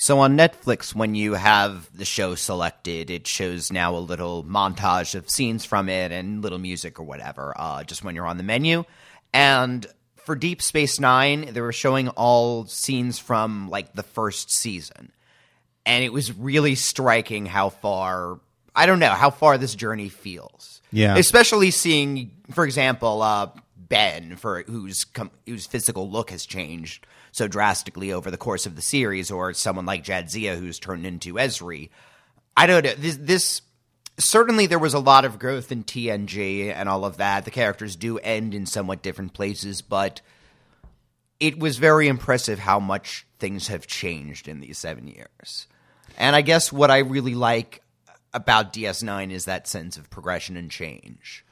So on Netflix, when you have the show selected, it shows now a little montage of scenes from it and little music or whatever, uh, just when you're on the menu. And for Deep Space Nine, they were showing all scenes from like the first season. And it was really striking how far, I don't know, how far this journey feels. Yeah. Especially seeing, for example, uh, Ben, for whose com- whose physical look has changed so drastically over the course of the series, or someone like Jadzia who's turned into Ezri. I don't know. This, this certainly there was a lot of growth in TNG and all of that. The characters do end in somewhat different places, but it was very impressive how much things have changed in these seven years. And I guess what I really like about DS9 is that sense of progression and change.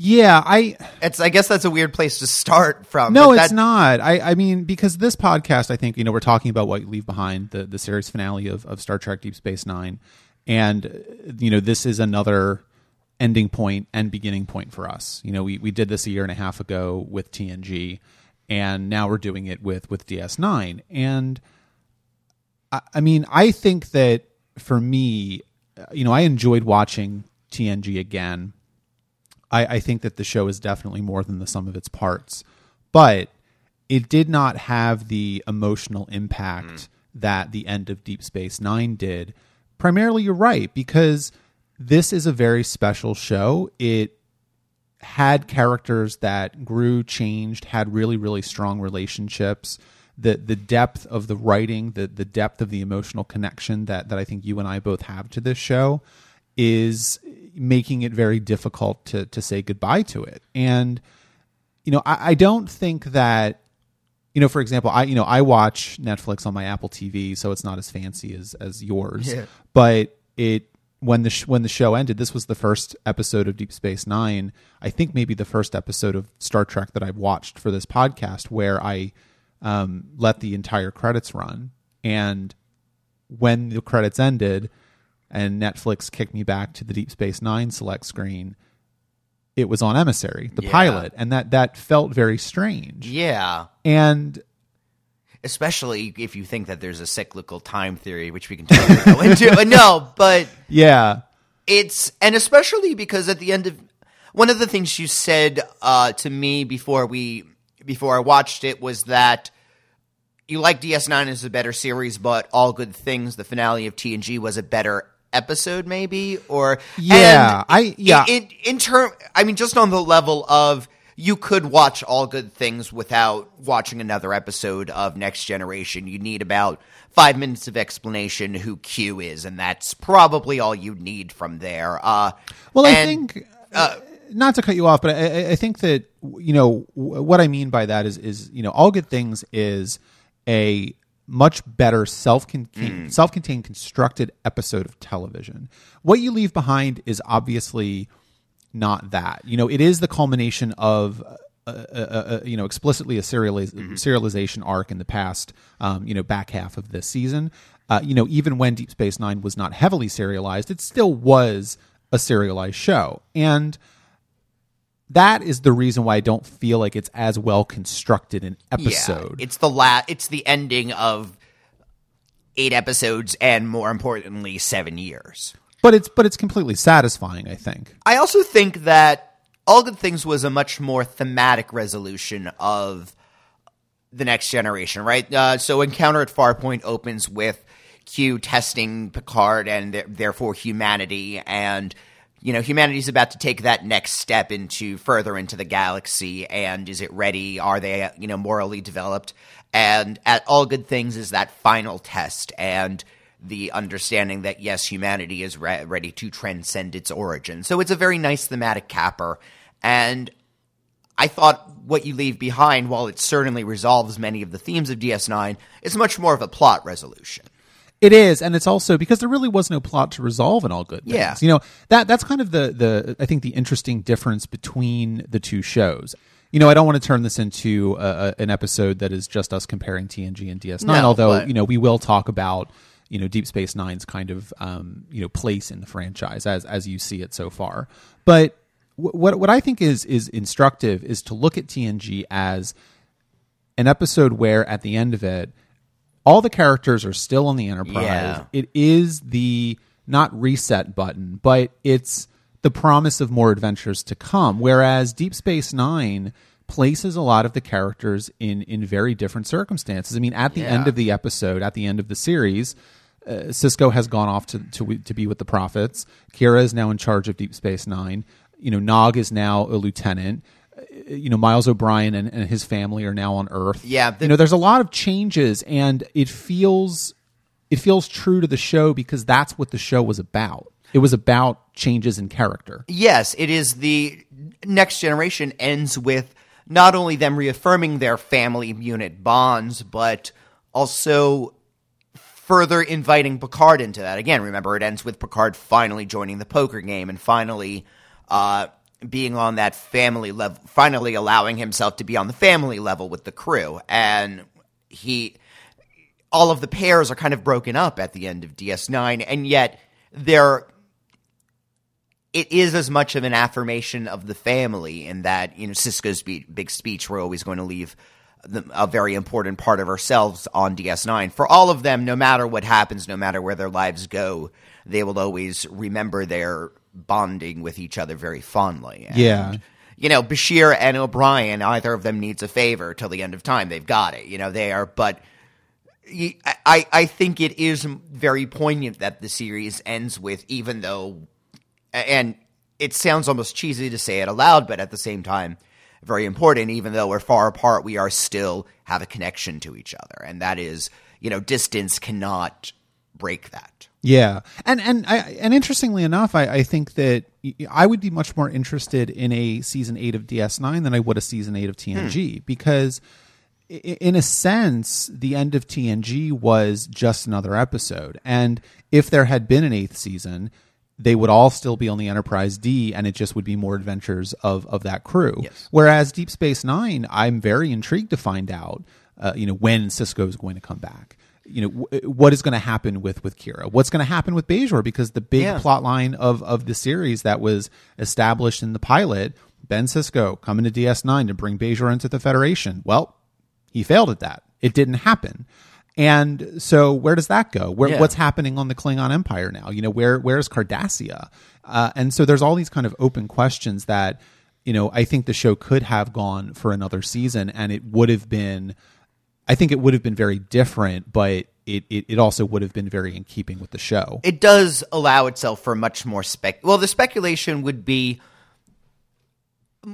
Yeah, I It's I guess that's a weird place to start from. no, but it's not. I, I mean, because this podcast, I think you know, we're talking about what you leave behind the the series finale of, of Star Trek Deep Space Nine, and you know, this is another ending point and beginning point for us. You know, we we did this a year and a half ago with TNG, and now we're doing it with with DS9, and I, I mean, I think that for me, uh, you know, I enjoyed watching TNG again. I, I think that the show is definitely more than the sum of its parts, but it did not have the emotional impact mm. that the end of Deep Space Nine did. Primarily, you're right because this is a very special show. It had characters that grew, changed, had really, really strong relationships. The the depth of the writing, the the depth of the emotional connection that that I think you and I both have to this show is making it very difficult to to say goodbye to it. And you know, I, I don't think that you know, for example, I you know I watch Netflix on my Apple TV, so it's not as fancy as as yours, Yeah. but it when the sh- when the show ended, this was the first episode of Deep Space Nine. I think maybe the first episode of Star Trek that I've watched for this podcast, where I um, let the entire credits run, and when the credits ended, and Netflix kicked me back to the Deep Space Nine select screen. It was on Emissary, the Yeah. pilot, and that that felt very strange. Yeah. And Especially if you think that there's a cyclical time theory, which we can totally go into. No, but yeah, it's and especially because at the end of one of the things you said uh, to me before we before I watched it was that you like DS9 as a better series, but All Good Things, the finale of TNG, was a better episode, maybe or Yeah, I- yeah. in, in, in term. I mean, just on the level of you could watch All Good Things without watching another episode of Next Generation. You need about five minutes of explanation who Q is, and that's probably all you need from there. Uh, Well, I and- think not to cut you off, but I- I think that you know what I mean by that is is you know all good things is a much better self Mm. self contained constructed episode of television. What you leave behind is obviously not that. You know, it is the culmination of. A, a, a, you know, explicitly a serializ- serialization arc in the past, um, you know, back half of this season. Uh, you know, even when Deep Space Nine was not heavily serialized, it still was a serialized show. And that is the reason why I don't feel like it's as well constructed an episode. Yeah, it's the la- It's the ending of eight episodes, and more importantly, seven years. but it's but it's completely satisfying, I think. I also think that All Good Things was a much more thematic resolution of the next generation, right? Uh, so Encounter at Farpoint opens with Q testing Picard and th- therefore humanity, and you know humanity's about to take that next step into further into the galaxy. And is it ready? Are they you know morally developed? And at All Good Things is that final test and the understanding that yes, humanity is re- ready to transcend its origin. So it's a very nice thematic capper, and I thought what you leave behind, while it certainly resolves many of the themes of DS9, is much more of a plot resolution. It is, and it's also because there really was no plot to resolve in all good things. Yeah. You know, that that's kind of the the I think the interesting difference between the two shows. You know, I don't want to turn this into a, a, an episode that is just us comparing TNG and DS9, No, although, but- you know, we will talk about you know Deep Space Nine's kind of um, you know place in the franchise as as you see it so far. But wh- what what I think is is instructive is to look at TNG as an episode where at the end of it all the characters are still on the Enterprise. Yeah. It is the not reset button, but it's the promise of more adventures to come. Whereas Deep Space Nine places a lot of the characters in in very different circumstances. I mean, at the Yeah. end of the episode, at the end of the series, uh, Sisko has gone off to, to to be with the prophets. Kira is now in charge of Deep Space Nine. You know, Nog is now a lieutenant. You know, Miles O'Brien and, and his family are now on Earth. Yeah, the- you know, there's a lot of changes, and it feels it feels true to the show because that's what the show was about. It was about changes in character. Yes, it is the next generation ends with not only them reaffirming their family unit bonds, but also further inviting Picard into that. Again, remember it ends with Picard finally joining the poker game and finally uh, being on that family level, finally allowing himself to be on the family level with the crew. And he, all of the pairs are kind of broken up at the end of DS9, and yet they're it is as much of an affirmation of the family in that you know Sisko's be- big speech. We're always going to leave the, a very important part of ourselves on DS9. For all of them, no matter what happens, no matter where their lives go, they will always remember their bonding with each other very fondly. And, Yeah. You know, Bashir and O'Brien, either of them needs a favor till the end of time. They've got it. You know, they are, but I, I think it is very poignant that the series ends with, even though, and it sounds almost cheesy to say it aloud, but at the same time, very important. Even though we're far apart, we are still have a connection to each other, and that is, you know, distance cannot break that. Yeah, and and I, and interestingly enough, I, I think that I would be much more interested in a season eight of DS9 than I would a season eight of TNG because, in a sense, the end of TNG was just another episode, and if there had been an eighth season, they would all still be on the Enterprise D, and it just would be more adventures of of that crew. Yes. Whereas Deep Space Nine, I'm very intrigued to find out, uh, you know, when Sisko is going to come back. You know, w- what is going to happen with with Kira? What's going to happen with Bajor? Because the big Yeah. plot line of of the series that was established in the pilot, Ben Sisko coming to DS9 to bring Bajor into the Federation. Well, he failed at that. It didn't happen. And so, where does that go? Where, Yeah. What's happening on the Klingon Empire now? You know, where where's Cardassia? Uh, and so, there's all these kind of open questions that you know I think the show could have gone for another season, and it would have been. I think it would have been very different, but it, it, it also would have been very in keeping with the show. It does allow itself for much more spec. Well, the speculation would be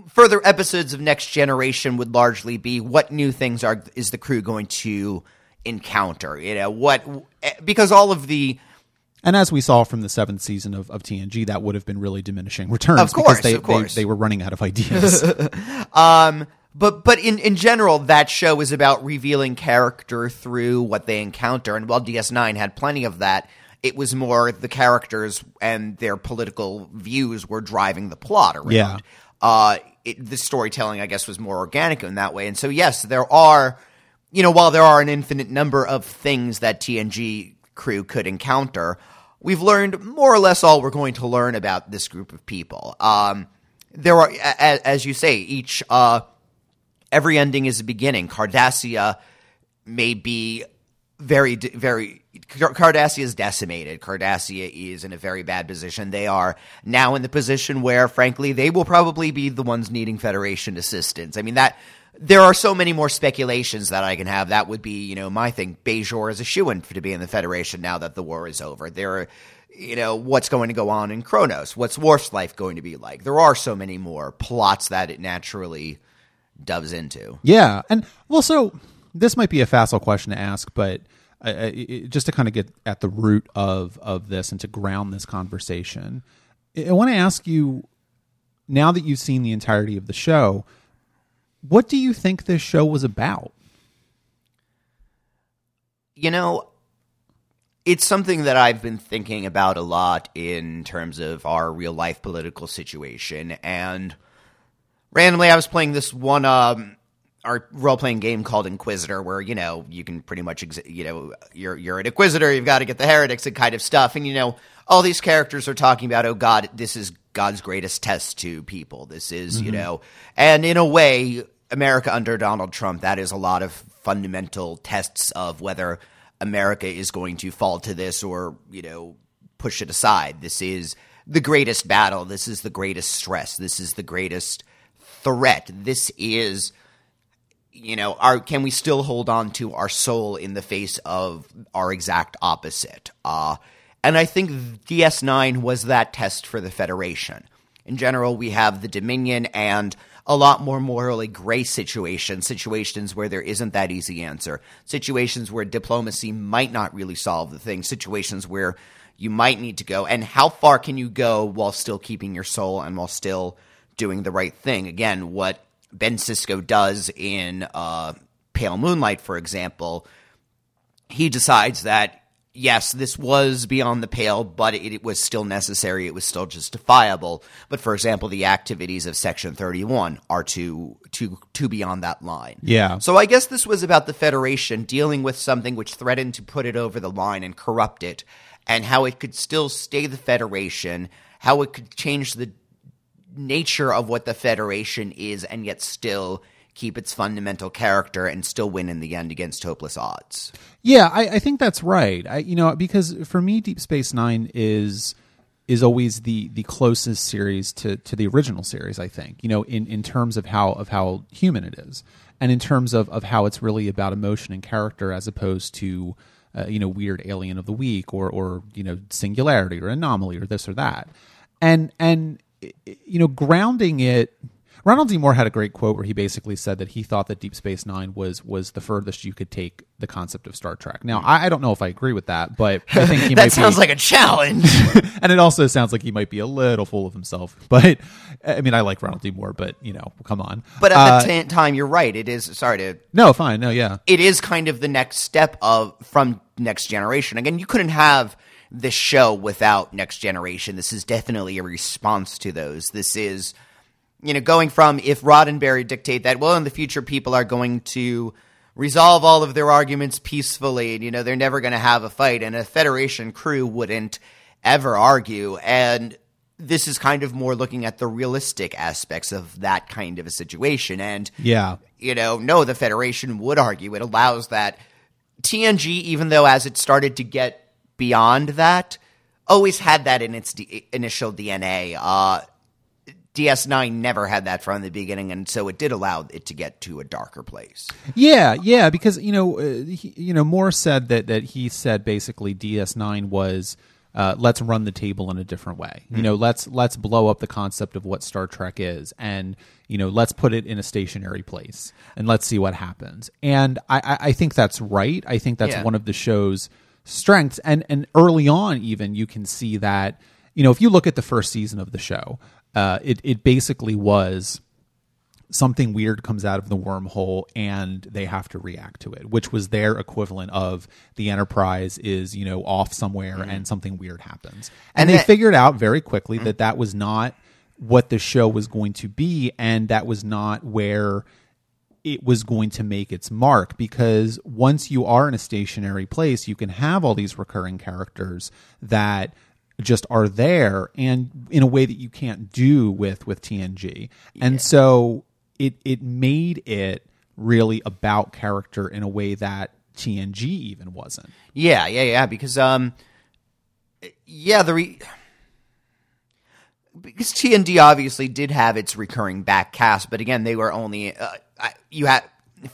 further episodes of Next Generation would largely be what new things are is the crew going to encounter. You know what because all of the And as we saw from the seventh season of, of TNG, that would have been really diminishing returns Of course, because they, of course. They, they were running out of ideas. Um, but but in in general, that show is about revealing character through what they encounter, and while DS9 had plenty of that, it was more the characters and their political views were driving the plot around. Yeah. Uh, it, the storytelling, I guess, was more organic in that way, and so yes, there are, you know, while there are an infinite number of things that TNG crew could encounter, we've learned more or less all we're going to learn about this group of people. Um, there are, as you say, each uh, every ending is a beginning. Cardassia may be very, very. Car- Cardassia is decimated. Cardassia is in a very bad position. They are now in the position where, frankly, they will probably be the ones needing Federation assistance. I mean that. There are so many more speculations that I can have. That would be, you know, my thing. Bajor is a shoe in to be in the Federation now that the war is over. There are, you know, what's going to go on in Kronos? What's Worf's life going to be like? There are so many more plots that it naturally doves into. Yeah, and well, so this might be a facile question to ask, but uh, it- just to kind of get at the root of of this and to ground this conversation, I, I want to ask you now that you've seen the entirety of the show, what do you think this show was about? You know, it's something that I've been thinking about a lot in terms of our real life political situation. And randomly, I was playing this one, um, our role playing game called Inquisitor, where you know you can pretty much, ex- you know, you're you're an Inquisitor, you've got to get the heretics and kind of stuff, and you know, all these characters are talking about, oh God, this is God's greatest test to people. This is, you know, and in a way, America under Donald Trump, that is a lot of fundamental tests of whether America is going to fall to this or, you know, push it aside. This is the greatest battle. This is the greatest stress. This is the greatest threat. This is you know, our can we still hold on to our soul in the face of our exact opposite? Uh, and I think DS9 was that test for the Federation. In general, we have the Dominion and a lot more morally gray situations, situations where there isn't that easy answer, situations where diplomacy might not really solve the thing, situations where you might need to go, and how far can you go while still keeping your soul and while still doing the right thing? Again, what Ben Sisko does in uh, Pale Moonlight, for example, he decides that yes, this was beyond the pale, but it, it, was still necessary. It was still justifiable. But for example, the activities of Section 31 are to to to beyond that line. Yeah. So I guess this was about the Federation dealing with something which threatened to put it over the line and corrupt it, and how it could still stay the Federation, how it could change the nature of what the Federation is and yet still keep its fundamental character and still win in the end against hopeless odds. Yeah, I, I think that's right. I, you know, because for me, Deep Space Nine is is always the the closest series to to the original series. I think you know in in terms of how of how human it is, and in terms of of how it's really about emotion and character as opposed to. Uh, you know, weird alien of the week, or or you know, singularity, or anomaly, or this or that, and and you know, grounding it. Ronald D. Moore had a great quote where he basically said that he thought that Deep Space Nine was was the furthest you could take the concept of Star Trek. Now, I, I don't know if I agree with that, but I think he that sounds be, like a challenge. and it also sounds like he might be a little full of himself. But I mean, I like Ronald D. Moore, but you know, come on. But at Uh, the t- time, you're right. It is sorry to. no, fine, no, yeah, It is kind of the next step of from Next Generation. Again, you couldn't have this show without Next Generation. This is definitely a response to those. This is, you know, going from if Roddenberry dictate that, well, in the future people are going to resolve all of their arguments peacefully, and you know, they're never going to have a fight, and a Federation crew wouldn't ever argue, and this is kind of more looking at the realistic aspects of that kind of a situation, and yeah, you know, no, the Federation would argue it allows that. TNG, even though as it started to get beyond that, always had that in its d- initial DNA. Uh, DS9 never had that from the beginning, and so it did allow it to get to a darker place. Yeah, yeah, because you know, uh, he, you know, Moore said that that he said basically DS9 was uh, let's run the table in a different way. You know, let's let's blow up the concept of what Star Trek is, and you know, let's put it in a stationary place, and let's see what happens. And I, I, I think that's right. I think that's Yeah. one of the show's strengths, and and early on, even you can see that. You know, if you look at the first season of the show, uh, it it basically was something weird comes out of the wormhole and they have to react to it, which was their equivalent of the Enterprise is, you know, off somewhere and something weird happens. And, And they that- figured out very quickly that that was not what the show was going to be and that was not where it was going to make its mark because once you are in a stationary place, you can have all these recurring characters that just are there and in a way that you can't do with with TNG. And so it it made it really about character in a way that TNG even wasn't. Yeah, yeah, yeah. Because um, yeah, the re- because TNG obviously did have its recurring back cast, but again, they were only uh, you had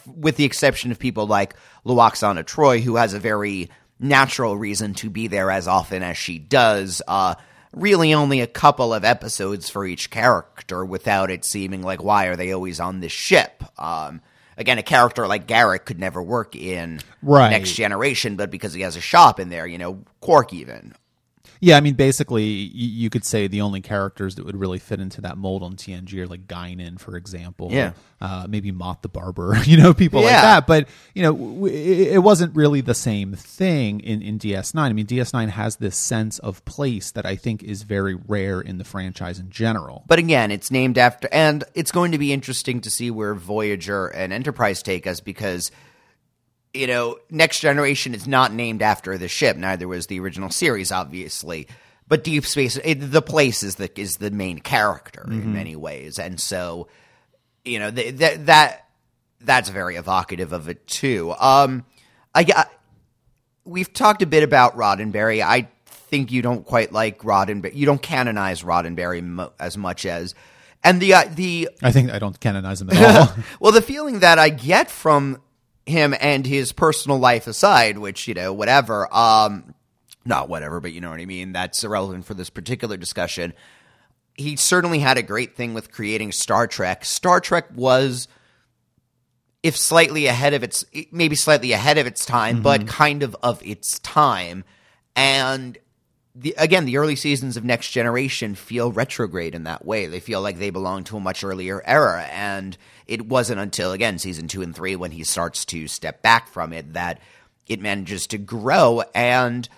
with the exception of people like Lwaxana Troi, who has a very natural reason to be there as often as she does. Uh, really, only a couple of episodes for each character, without it seeming like why are they always on this ship? Um, again, a character like Garak could never work in Right. Next Generation, but because he has a shop in there, you know, Quark even. Yeah, I mean, basically, y- you could say the only characters that would really fit into that mold on TNG are like Guinan, for example. Yeah. Uh, maybe Mott the Barber, you know, people like that. But, you know, w- it, it wasn't really the same thing in, in DS9. I mean, DS9 has this sense of place that I think is very rare in the franchise in general. But again, it's named after, and it's going to be interesting to see where Voyager and Enterprise take us because, you know, Next Generation is not named after the ship. Neither was the original series, obviously. But Deep Space, it, the place is the is the main character in many ways, and so, you know, th- that that that's very evocative of it too. Um, I, I we've talked a bit about Roddenberry. I think you don't quite like Roddenberry. You don't canonize Roddenberry mo- as much as, and the uh, the I think I don't canonize him at all. well, the feeling that I get from him and his personal life aside, which you know, whatever, um, not whatever, but you know what I mean. That's irrelevant for this particular discussion. He certainly had a great thing with creating Star Trek. Star Trek was if slightly ahead of its maybe slightly ahead of its time, but kind of of its time. And the, again, the early seasons of Next Generation feel retrograde in that way. They feel like they belong to a much earlier era, and it wasn't until again season two and three when he starts to step back from it that it manages to grow. And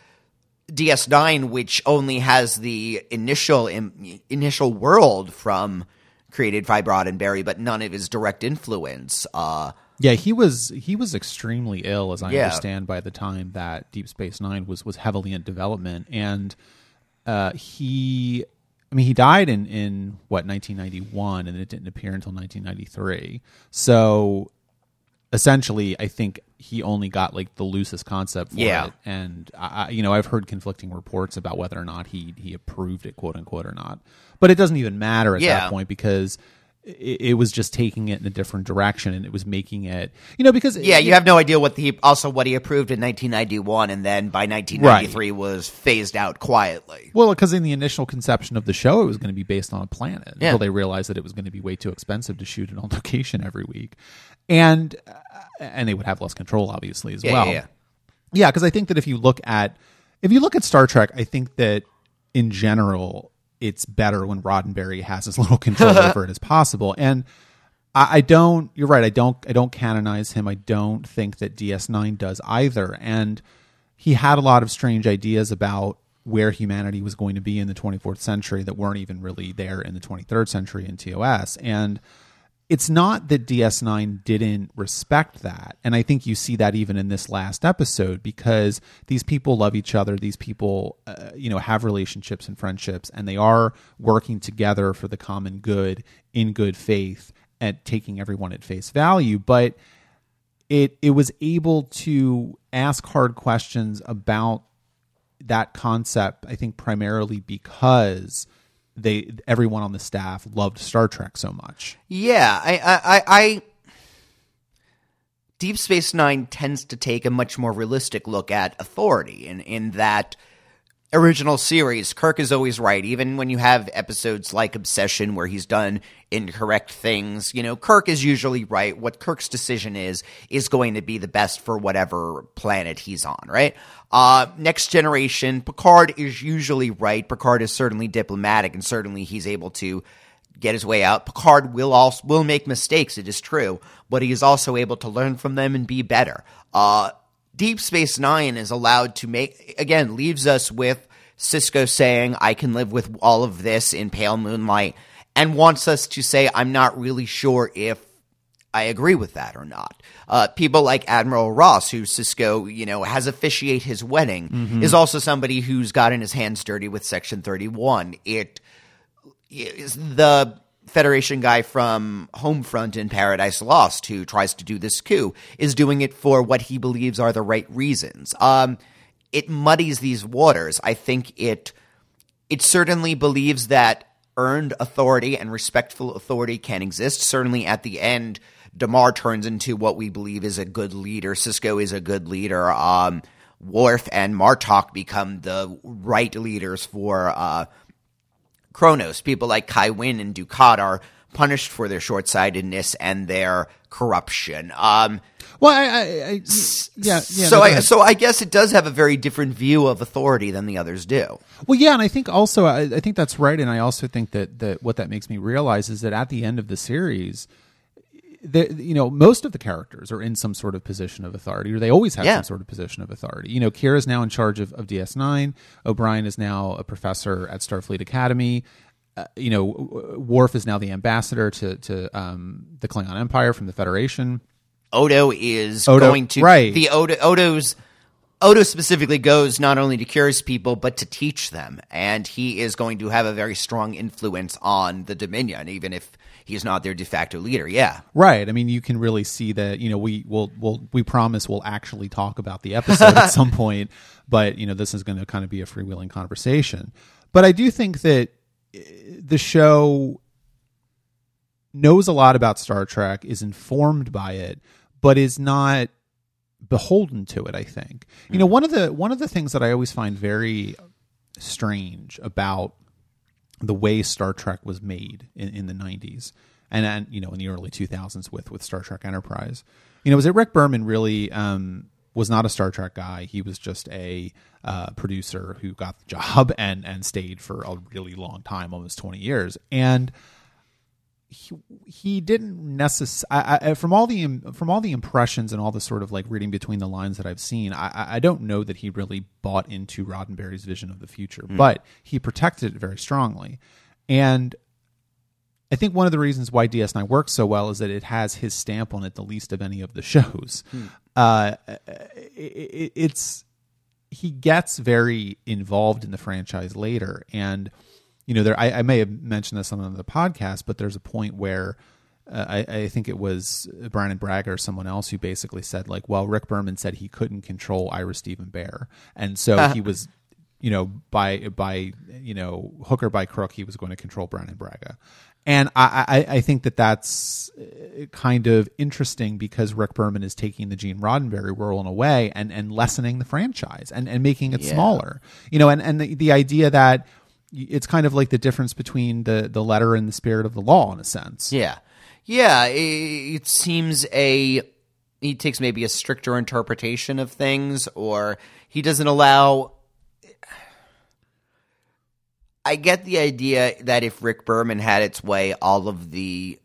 DS9, which only has the initial im, initial world from created by Roddenberry, but none of his direct influence. Uh, yeah, he was he was extremely ill, as I Yeah. understand, by the time that Deep Space Nine was was heavily in development, and uh, he, I mean, he died in in what 1991, and it didn't appear until 1993. So essentially, I think he only got like the loosest concept for Yeah. it, and I, I- you know, I've heard conflicting reports about whether or not he he approved it, quote unquote, or not. But it doesn't even matter at Yeah. that point because. It, it was just taking it in a different direction, and it was making it, you know, because yeah, you have no idea what the also what he approved in 1991, and then by 1993 was phased out quietly. Well, because in the initial conception of the show, it was going to be based on a planet Yeah. until they realized that it was going to be way too expensive to shoot it on location every week, and uh, and they would have less control, obviously, as Yeah, well. yeah, yeah. Yeah, because I think that if you look at if you look at Star Trek, I think that in general it's better when Roddenberry has as little control over it as possible. And I, I don't. You're right. I don't. I don't canonize him. I don't think that DS9 does either. And he had a lot of strange ideas about where humanity was going to be in the 24th century that weren't even really there in the 23rd century in TOS. And it's not that DS9 didn't respect that. And I think you see that even in this last episode because these people love each other. These people, uh, you know, have relationships and friendships, and they are working together for the common good in good faith and taking everyone at face value. But it it was able to ask hard questions about that concept i think primarily because they everyone on the staff loved star trek so much. Yeah, I, I, I, Deep Space Nine tends to take a much more realistic look at authority in in that original series. Kirk is always right, even when you have episodes like Obsession where he's done incorrect things. You know, Kirk is usually right. What Kirk's decision is is going to be the best for whatever planet he's on. Right. Uh, next generation, Picard is usually right. Picard is certainly diplomatic, and certainly he's able to get his way out. Picard will also will make mistakes, it is true, but he is also able to learn from them and be better. Uh, Deep Space Nine is allowed to make again leaves us with Sisko saying, "I can live with all of this in pale moonlight," and wants us to say, "I'm not really sure if." I agree with that or not. Uh, people like Admiral Ross, who Sisko, you know, has officiate his wedding, is also somebody who's gotten his hands dirty with Section 31. It is the Federation guy from Homefront in Paradise Lost who tries to do this coup is doing it for what he believes are the right reasons. Um, it muddies these waters. I think it it certainly believes that earned authority and respectful authority can exist. Certainly at the end, Damar turns into what we believe is a good leader. Sisko is a good leader. Um, Worf and Martok become the right leaders for uh, Kronos. People like Kai Wynn and Dukat are punished for their short sightedness and their corruption. Um, well i, I, I yeah yeah so no, I so I guess it does have a very different view of authority than the others do. Well, yeah, and I think also I, I think that's right, and I also think that that what that makes me realize is that at the end of the series, the, you know, most of the characters are in some sort of position of authority, or they always have Yeah. some sort of position of authority. You know, Kira is now in charge of, of DS9. O'Brien is now a professor at Starfleet Academy. Uh, you know, Worf is now the ambassador to to um, the Klingon Empire from the Federation. Odo is Odo- going to right. the Odo Odo's Odo specifically goes not only to cure his people, but to teach them. And he is going to have a very strong influence on the Dominion, even if he's not their de facto leader. Yeah. Right. I mean, you can really see that, you know, we will, will we promise we'll actually talk about the episode at some point, but, you know, this is going to kind of be a freewheeling conversation. But I do think that uh, the show knows a lot about Star Trek, is informed by it, but is not beholden to it i think you know one of the one of the things that i always find very strange about the way star trek was made in, in the 90s and, and you know in the early 2000s with with star trek enterprise you know was it rick berman really um was not a Star Trek guy. He was just a uh, producer who got the job and and stayed for a really long time, almost twenty years. And he, he didn't necessarily from all the from all the impressions and all the sort of like reading between the lines that I've seen. I, I don't know that he really bought into Roddenberry's vision of the future, mm. but he protected it very strongly. And I think one of the reasons why DS9 works so well is that it has his stamp on it the least of any of the shows. Hmm. Uh, it, it's he gets very involved in the franchise later, and you know, there I, I may have mentioned this on the podcast, but there's a point where uh, I, I, think it was Brannon Braga or someone else who basically said like, well, Rick Berman said he couldn't control Ira Stephen Behr, and so he was, you know, by by you know hook or by crook, he was going to control Brannon Braga, and I, I, I think that that's uh, kind of interesting because Rick Berman is taking the Gene Roddenberry role in a way and and lessening the franchise and and making it yeah. smaller, you know, and and the, the idea that it's kind of like the difference between the the letter and the spirit of the law in a sense. Yeah, yeah. It, it seems a he takes maybe a stricter interpretation of things, or he doesn't allow. I get the idea that if Rick Berman had its way, all of the,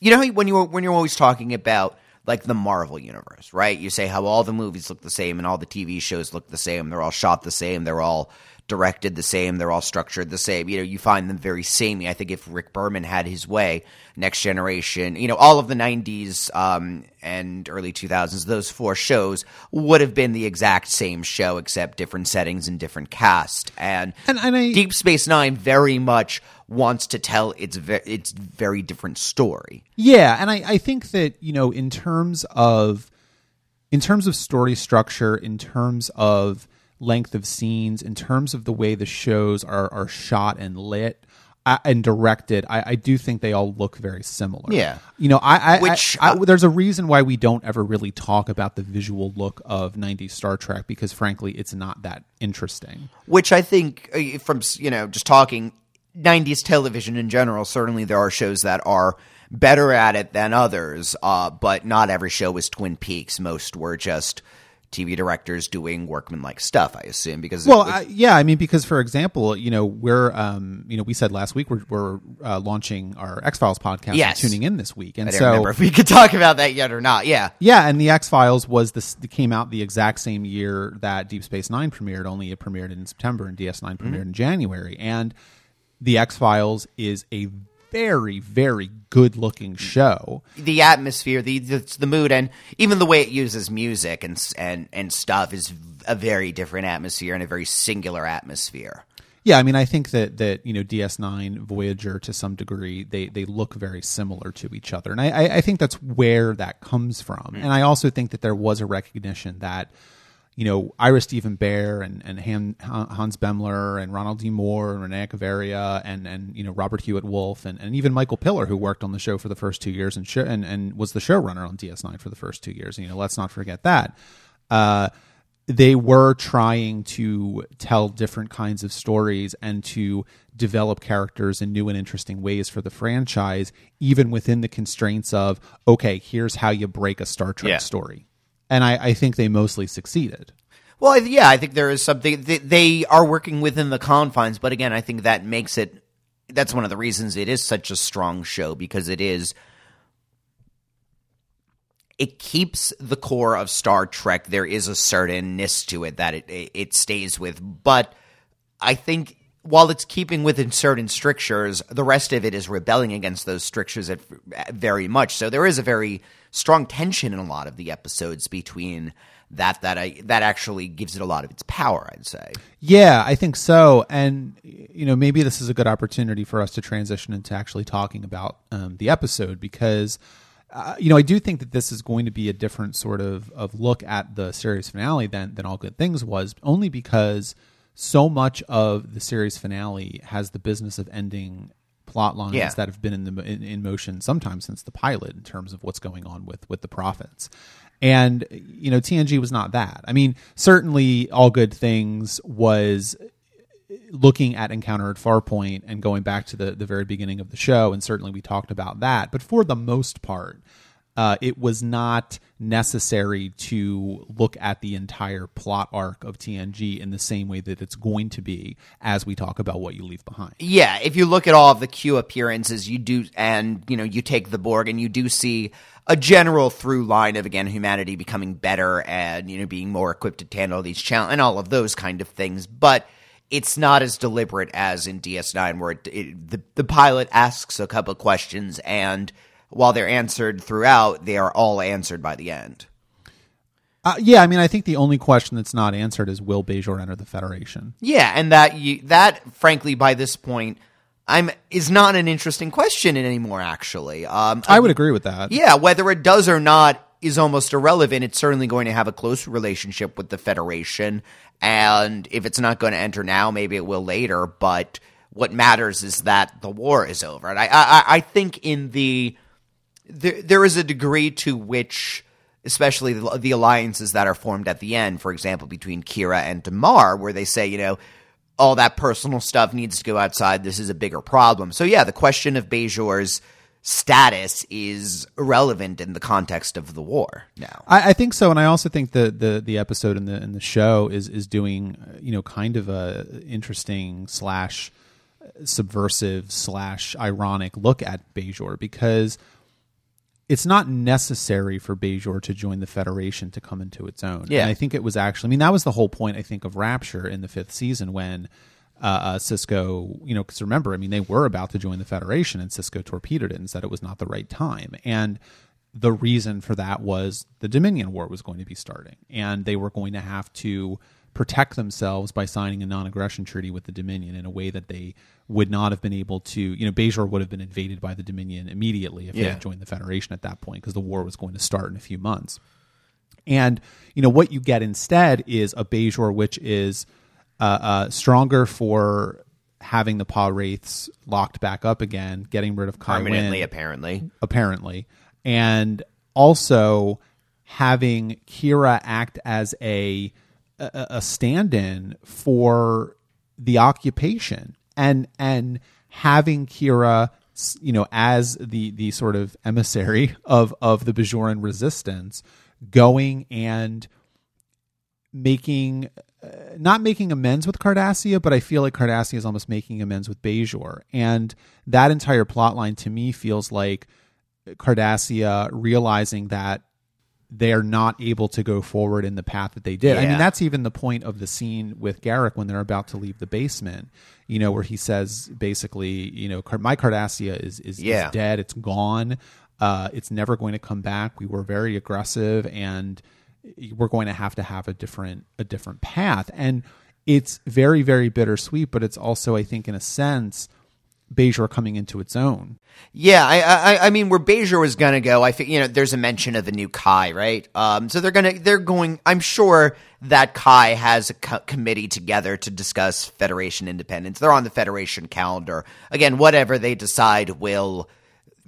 you know, when you when you're always talking about like the Marvel universe, right? You say how all the movies look the same and all the TV shows look the same. They're all shot the same. They're all directed the same. They're all structured the same. You know, you find them very samey. I think if Rick Berman had his way, Next Generation, you know, all of the 90s um, and early 2000s, those four shows would have been the exact same show except different settings and different cast. And, and, and I, Deep Space Nine very much wants to tell its ve- its very different story. Yeah, and I, I think that, you know, in terms of in terms of story structure, in terms of length of scenes, in terms of the way the shows are are shot and lit. Uh, and directed, I, I, do think they all look very similar. Yeah, you know, I, I which I, there's a reason why we don't ever really talk about the visual look of '90s Star Trek because, frankly, it's not that interesting. Which I think, uh, from you know, just talking '90s television in general, certainly there are shows that are better at it than others, uh, but not every show was Twin Peaks. Most were just TV directors doing workmanlike stuff. I assume because well, uh, yeah, I mean because for example, you know we're um, you know we said last week we're, we're uh, launching our X Files podcast. Yes. tuning in this week, and I so remember if we could talk about that yet or not. Yeah, yeah, and the X Files was this came out the exact same year that Deep Space Nine premiered. Only it premiered in September, and DS 9 premiered mm-hmm. in January, and the X Files is a very, very good looking show. The atmosphere, the, the the mood, and even the way it uses music and and and stuff is a very different atmosphere and a very singular atmosphere. Yeah, I mean, I think that that you know DS9, Voyager, to some degree, they they look very similar to each other, and I I think that's where that comes from. Mm. And I also think that there was a recognition that you know, Ira Stephen Behr and, and Han, Hans Beimler and Ronald D. Moore and René Echevarria and, and, you know, Robert Hewitt Wolfe and, and even Michael Piller, who worked on the show for the first two years and, sh- and, and was the showrunner on DS9 for the first two years. You know, let's not forget that. Uh, they were trying to tell different kinds of stories and to develop characters in new and interesting ways for the franchise, even within the constraints of, okay, here's how you break a Star Trek yeah. story and I, I think they mostly succeeded. Well, yeah, I think there is something they, they are working within the confines, but again, I think that makes it. That's one of the reasons it is such a strong show because it is. It keeps the core of Star Trek. There is a certainness to it that it it stays with, but I think while it's keeping within certain strictures, the rest of it is rebelling against those strictures very much. So there is a very strong tension in a lot of the episodes between that that I that actually gives it a lot of its power. I'd say. Yeah, I think so. And you know, maybe this is a good opportunity for us to transition into actually talking about um, the episode because. Uh, you know, I do think that this is going to be a different sort of, of look at the series finale than than All Good Things was, only because so much of the series finale has the business of ending plot lines Yeah. that have been in the in, in motion sometimes since the pilot in terms of what's going on with with the prophets. And you know, TNG was not that. I mean, certainly all good things was looking at Encounter at Farpoint and going back to the the very beginning of the show, and certainly we talked about that. But for the most part, uh, it was not necessary to look at the entire plot arc of TNG in the same way that it's going to be as we talk about what you leave behind. Yeah, if you look at all of the Q appearances, you do, and you know, you take the Borg, and you do see a general through line of again humanity becoming better and you know being more equipped to handle these challenges and all of those kind of things. But it's not as deliberate as in DS9, where it, it, the the pilot asks a couple questions, and while they're answered throughout, they are all answered by the end. Uh, yeah, I mean, I think the only question that's not answered is will Bajor enter the Federation? Yeah, and that you that frankly by this point I'm is not an interesting question anymore. Actually, um, I would agree with that. yeah, whether it does or not is almost irrelevant. It's certainly going to have a close relationship with the Federation, and if it's not going to enter now, maybe it will later. But what matters is that the war is over, and I I, I think in the there, there is a degree to which, especially the, the alliances that are formed at the end, for example, between Kira and Damar, where they say, you know, all that personal stuff needs to go outside. This is a bigger problem. So, yeah, the question of Bajor's status is irrelevant in the context of the war now. I, I think so, and I also think the the the episode in the in the show is is doing you know kind of a interesting slash subversive slash ironic look at Bajor because it's not necessary for Bajor to join the Federation to come into its own. Yeah. And I think it was actually, I mean, that was the whole point, I think, of Rapture in the fifth season when uh, uh, Sisko, you know, because remember, I mean, they were about to join the Federation and Sisko torpedoed it and said it was not the right time. And the reason for that was the Dominion War was going to be starting, and they were going to have to protect themselves by signing a non-aggression treaty with the Dominion in a way that they would not have been able to. You know, Bajor would have been invaded by the Dominion immediately if they had joined the Federation at that point because the war was going to start in a few months. And you know what you get instead is a Bajor which is uh, uh, stronger for having the Pah-wraiths locked back up again, getting rid of Kai Permanently, Wynn, apparently. apparently, and also having Kira act as a a, a stand-in for the occupation and and having Kira you know as the the sort of emissary of of the Bajoran resistance going and making uh, not making amends with Cardassia, but I feel like Cardassia is almost making amends with Bajor. And that entire plot line to me feels like Cardassia realizing that they're not able to go forward in the path that they did. I mean, that's even the point of the scene with Garak when they're about to leave the basement, you know, where he says basically, you know, my Cardassia is, is, Yeah. is dead. It's gone. Uh, it's never going to come back. We were very aggressive and we're going to have to have a different a different path and it's very very bittersweet but it's also i think in a sense Bajor coming into its own Yeah, I, I, I mean, where Bajor was gonna go, I think you know, there's a mention of the new Kai, right? Um, so they're gonna, they're going. I'm sure that Kai has a co- committee together to discuss Federation independence. They're on the Federation calendar. Again, whatever they decide will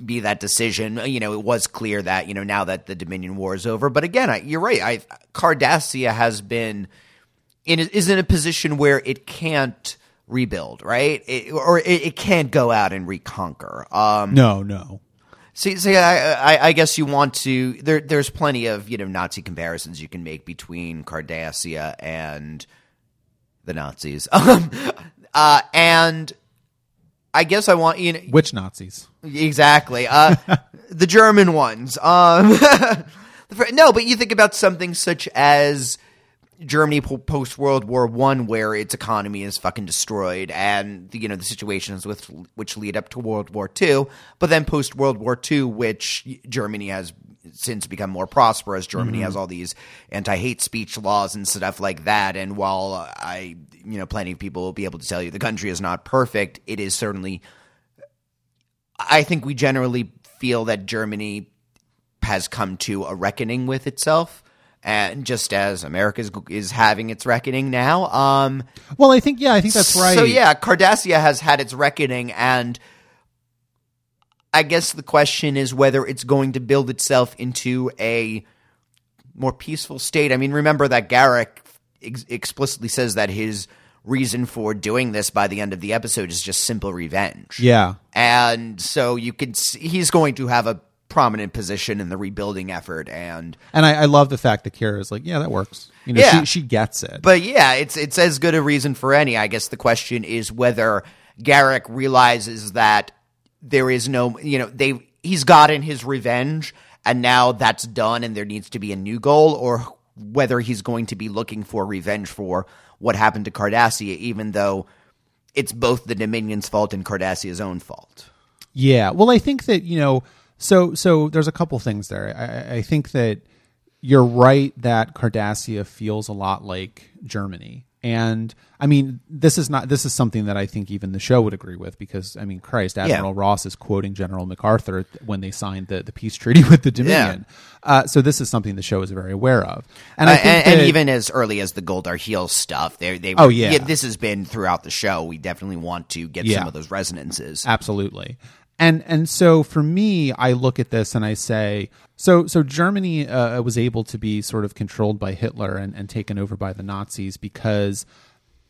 be that decision. You know, it was clear that you know now that the Dominion War is over. But again, I, you're right. I Cardassia has been in is in a position where it can't rebuild, right? It, or it, it can't go out and reconquer. Um, no no See, see, I, I, I guess you want to. There, there's plenty of you know Nazi comparisons you can make between Cardassia and the Nazis. Um, uh, and I guess I want you know which nazis exactly uh, the German ones. Um, no, but you think about something such as Germany post World War One, where its economy is fucking destroyed, and the, you know the situations with which lead up to World War Two, but then post World War Two, which Germany has since become more prosperous. Germany has mm-hmm. all these anti hate speech laws and stuff like that. And while I, you know, plenty of people will be able to tell you the country is not perfect, it is certainly. I think we generally feel that Germany has come to a reckoning with itself and just as America is, is having its reckoning now. Um, Well, I think yeah, I think that's right. so yeah, Cardassia has had its reckoning, and I guess the question is whether it's going to build itself into a more peaceful state. I mean, remember that Garak ex- explicitly says that his reason for doing this by the end of the episode is just simple revenge. Yeah. And so you could see he's going to have a prominent position in the rebuilding effort and And I, I love the fact that Kira is like, yeah, that works. You know, Yeah. she she gets it. But yeah, it's it's as good a reason for any. I guess the question is whether Garak realizes that there is no, you know, they he's gotten his revenge and now that's done and there needs to be a new goal or whether he's going to be looking for revenge for what happened to Cardassia even though it's both the Dominion's fault and Cardassia's own fault. Yeah. Well, I think that, you know, so so there's a couple things there. I, I- I think that you're right that Cardassia feels a lot like Germany. And I mean, this is not this is something that I think even the show would agree with because I mean, Christ, Admiral Ross is quoting General MacArthur when they signed the, the peace treaty with the Dominion. Uh, so this is something the show is very aware of. And I Uh, think and, and even as early as the Gul Darhe'el stuff, they they Oh, yeah. this has been throughout the show. We definitely want to get Yeah. some of those resonances. Absolutely. And and so for me, I look at this and I say, so so Germany uh, was able to be sort of controlled by Hitler and, and taken over by the Nazis because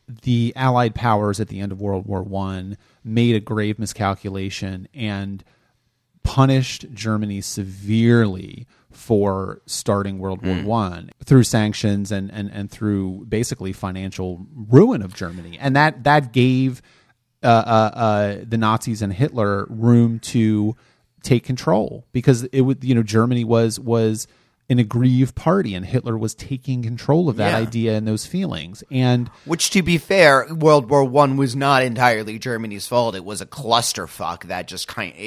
the Allied powers at the end of World War One made a grave miscalculation and punished Germany severely for starting World War One through sanctions and, and and through basically financial ruin of Germany, and that that gave uh, uh, uh, the Nazis and Hitler room to take control because it would you know Germany was was an aggrieved party and Hitler was taking control of that Yeah. idea and those feelings and Which, to be fair, World War One was not entirely Germany's fault. It was a clusterfuck that just kind, of,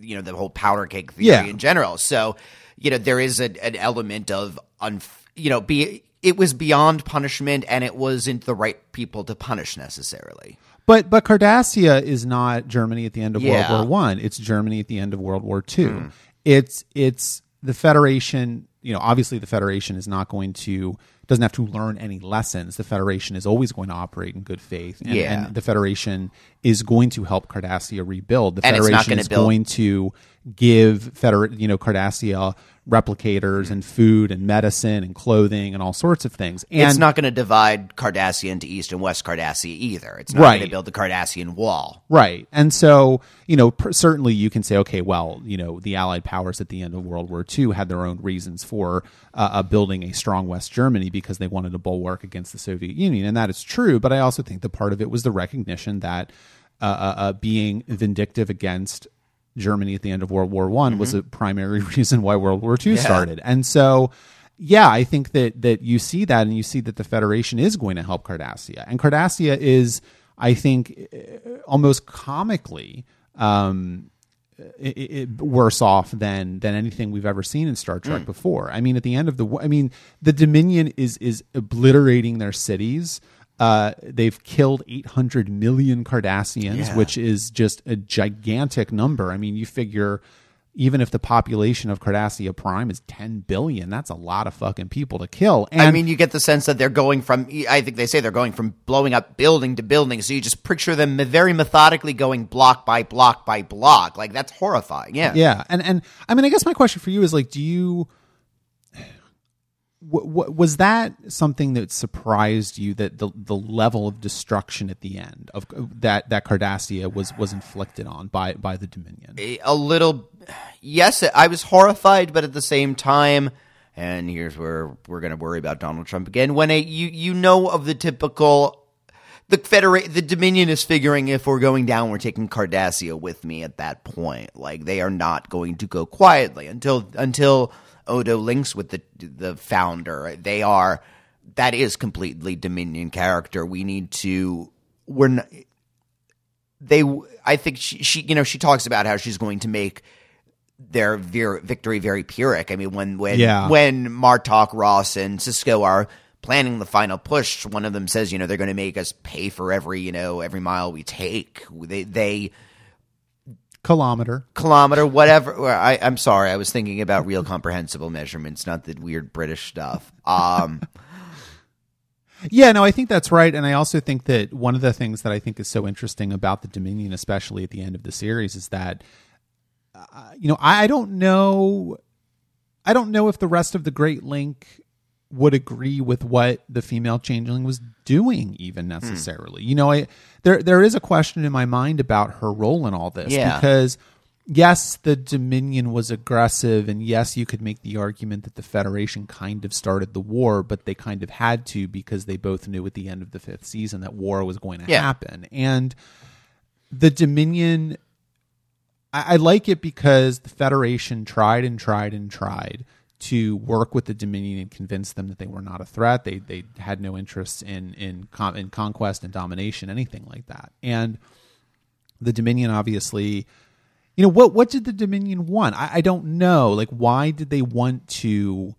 you know, the whole powder cake theory Yeah. in general. So, you know, there is a, an element of, un, you know, be it was beyond punishment, and it wasn't the right people to punish necessarily. But but Cardassia is not Germany at the end of Yeah. World War One. It's Germany at the end of World War Two. Hmm. It's it's the Federation. You know, obviously the Federation is not going to doesn't have to learn any lessons. The Federation is always going to operate in good faith, and, Yeah. and the Federation is going to help Cardassia rebuild. The And it's not Federation is build- going to give Feder you know Cardassia replicators and food and medicine and clothing and all sorts of things. And it's not going to divide Cardassia into East and West Cardassia either. It's not Right. going to build the Cardassian wall. Right. And so, you know, per- certainly you can say, okay, well, you know, the Allied powers at the end of World War II had their own reasons for uh, uh, building a strong West Germany because they wanted to bulwark against the Soviet Union. And that is true. But I also think the part of it was the recognition that uh, uh, uh, being vindictive against Germany at the end of World War One was a primary reason why World War II started. And so, yeah, I think that that you see that, and you see that the Federation is going to help Cardassia, and Cardassia is, I think, uh, almost comically um, i i worse off than than anything we've ever seen in Star Trek before. I mean, at the end of the, I mean, the Dominion is is obliterating their cities. Uh, they've killed 800 million Cardassians, Yeah. which is just a gigantic number. I mean, you figure even if the population of Cardassia Prime is 10 billion, that's a lot of fucking people to kill. And I mean, you get the sense that they're going from, I think they say they're going from blowing up building to building. So you just picture them very methodically going block by block by block. Like, that's horrifying. Yeah. Yeah, and and I mean, I guess my question for you is like, do you? What was that something that surprised you that the the level of destruction at the end of that that Cardassia was was inflicted on by by the Dominion? A- a little yes i was horrified but at the same time and here's where we're going to worry about donald trump again when a you you know of the typical the federa- the dominion is figuring if we're going down we're taking cardassia with me at that point like they are not going to go quietly until until odo links with the the founder they are that is completely Dominion character. We need to. We're not, they. I think she, she. You know, she talks about how she's going to make their vir- victory very pyrrhic. I mean, when when Yeah. when Martok, Ross, and Sisko are planning the final push, one of them says, you know, they're going to make us pay for every you know every mile we take. They they Kilometer. kilometer, whatever. I, I'm sorry, I was thinking about real comprehensible measurements, not the weird British stuff. Um, Yeah, no, I think that's right, and I also think that one of the things that I think is so interesting about the Dominion, especially at the end of the series, is that uh, you know I, I don't know, I don't know if the rest of the Great Link would agree with what the female changeling was doing, even hmm. necessarily. You know, I there there is a question in my mind about her role in all this Yeah. because yes, the Dominion was aggressive, and yes, you could make the argument that the Federation kind of started the war, but they kind of had to because they both knew at the end of the fifth season that war was going to Yeah. happen. And the Dominion, I, I like it because the Federation tried and tried and tried to work with the Dominion and convince them that they were not a threat. They they had no interest in in con- in conquest and domination, anything like that. And the Dominion obviously you know what what did the dominion want? I, I don't know. Like why did they want to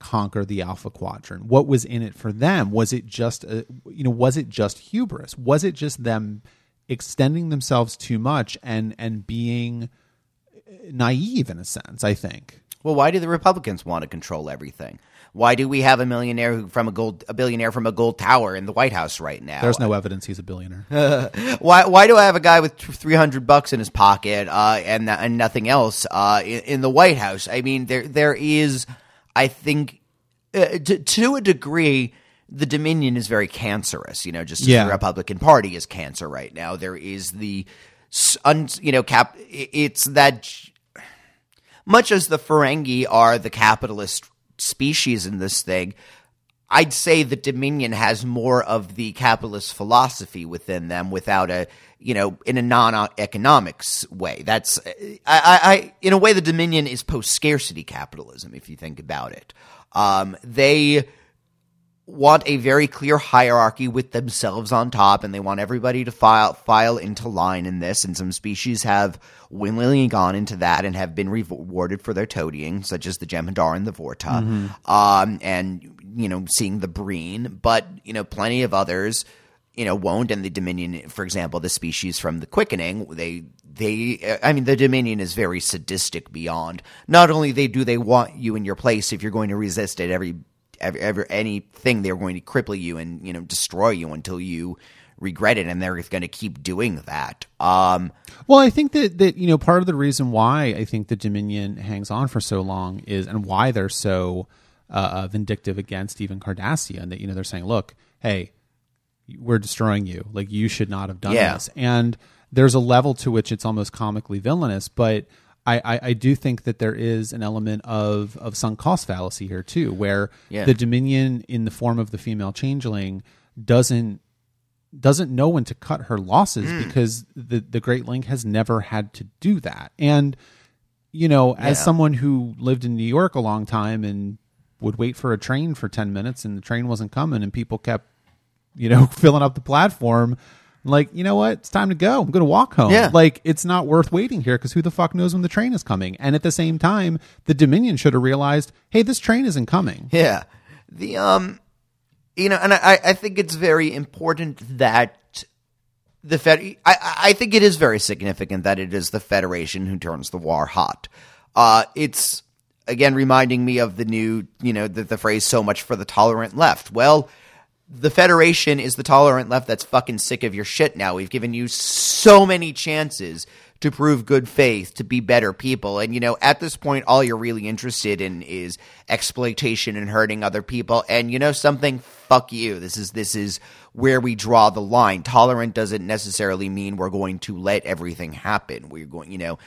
conquer the alpha quadrant? What was in it for them? Was it just a, you know was it just hubris? Was it just them extending themselves too much and and being naive in a sense i think well, why do the Republicans want to control everything? Why do we have a millionaire who, from a gold, a billionaire from a gold tower in the White House right now? there's no evidence he's a billionaire why why do I have a guy with three hundred bucks in his pocket uh, and and nothing else uh, in, in the White House? I mean, there there is, I think, uh, to, to a degree, the Dominion is very cancerous. You know, just as Yeah. the Republican Party is cancer right now. There is the, un, you know, cap. It's that much as the Ferengi are the capitalist species in this thing, I'd say the Dominion has more of the capitalist philosophy within them without a, you know, in a non-economics way. That's, I, I, in a way, the Dominion is post-scarcity capitalism, if you think about it. Um, they want a very clear hierarchy with themselves on top, and they want everybody to file file into line in this. And some species have willingly gone into that and have been rewarded for their toadying, such as the Jem'Hadar and the Vorta, um, and you know, seeing the Breen. But you know, plenty of others, you know, won't. And the Dominion, for example, the species from the Quickening, they. They, I mean, the Dominion is very sadistic beyond. Not only they do they want you in your place if you're going to resist at every ever, ever anything they're going to cripple you and you know destroy you until you regret it and they're going to keep doing that um Well, I think that that you know part of the reason why I think the Dominion hangs on for so long is, and why they're so uh, uh, vindictive against even Cardassia, that you know they're saying, look, hey, we're destroying you. Like you should not have done Yeah. this. And there's a level to which it's almost comically villainous, but. I, I, I do think that there is an element of, of sunk cost fallacy here too, where Yeah. the Dominion in the form of the female changeling doesn't doesn't know when to cut her losses Hmm. because the the Great Link has never had to do that. And you know, as someone who lived in New York a long time and would wait for a train for 10 minutes and the train wasn't coming and people kept you know filling up the platform like, you know what? It's time to go. I'm going to walk home. Yeah. Like, it's not worth waiting here because who the fuck knows when the train is coming? And at the same time, the Dominion should have realized, hey, this train isn't coming. yeah the um you know and i i think it's very important that the fed I, I I think it is very significant that it is the federation who turns the war hot uh it's again reminding me of the new you know the, the phrase so much for the tolerant left well the Federation is the tolerant left that's fucking sick of your shit now. We've given you so many chances to prove good faith, to be better people. And, you know, at this point, all you're really interested in is exploitation and hurting other people. And, you know, something, fuck you. This is, this is where we draw the line. Tolerant doesn't necessarily mean we're going to let everything happen. We're going, you know,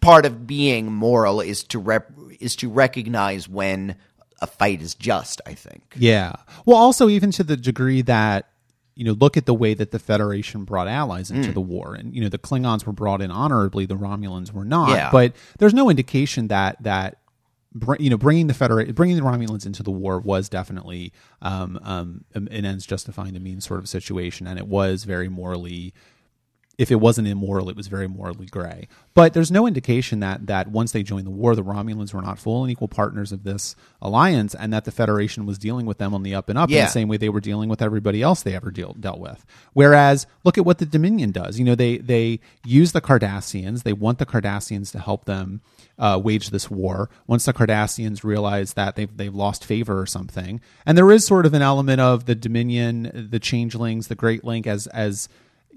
part of being moral is to rep, is to recognize when a fight is just, I think. Yeah. Well, also even to the degree that you know, look at the way that the Federation brought allies into the war, and you know, the Klingons were brought in honorably, the Romulans were not. Yeah. But there's no indication that that you know, bringing the Federation, bringing the Romulans into the war was definitely um, um, an ends justifying the means sort of situation, and it was very morally if it wasn't immoral, it was very morally gray. But there's no indication that that once they joined the war, the Romulans were not full and equal partners of this alliance, and that the Federation was dealing with them on the up and up in the same way they were dealing with everybody else they ever deal, dealt with. Whereas, look at what the Dominion does. You know, they they use the Cardassians. They want the Cardassians to help them uh, wage this war. Once the Cardassians realize that they've they've lost favor or something, and there is sort of an element of the Dominion, the Changelings, the Great Link as as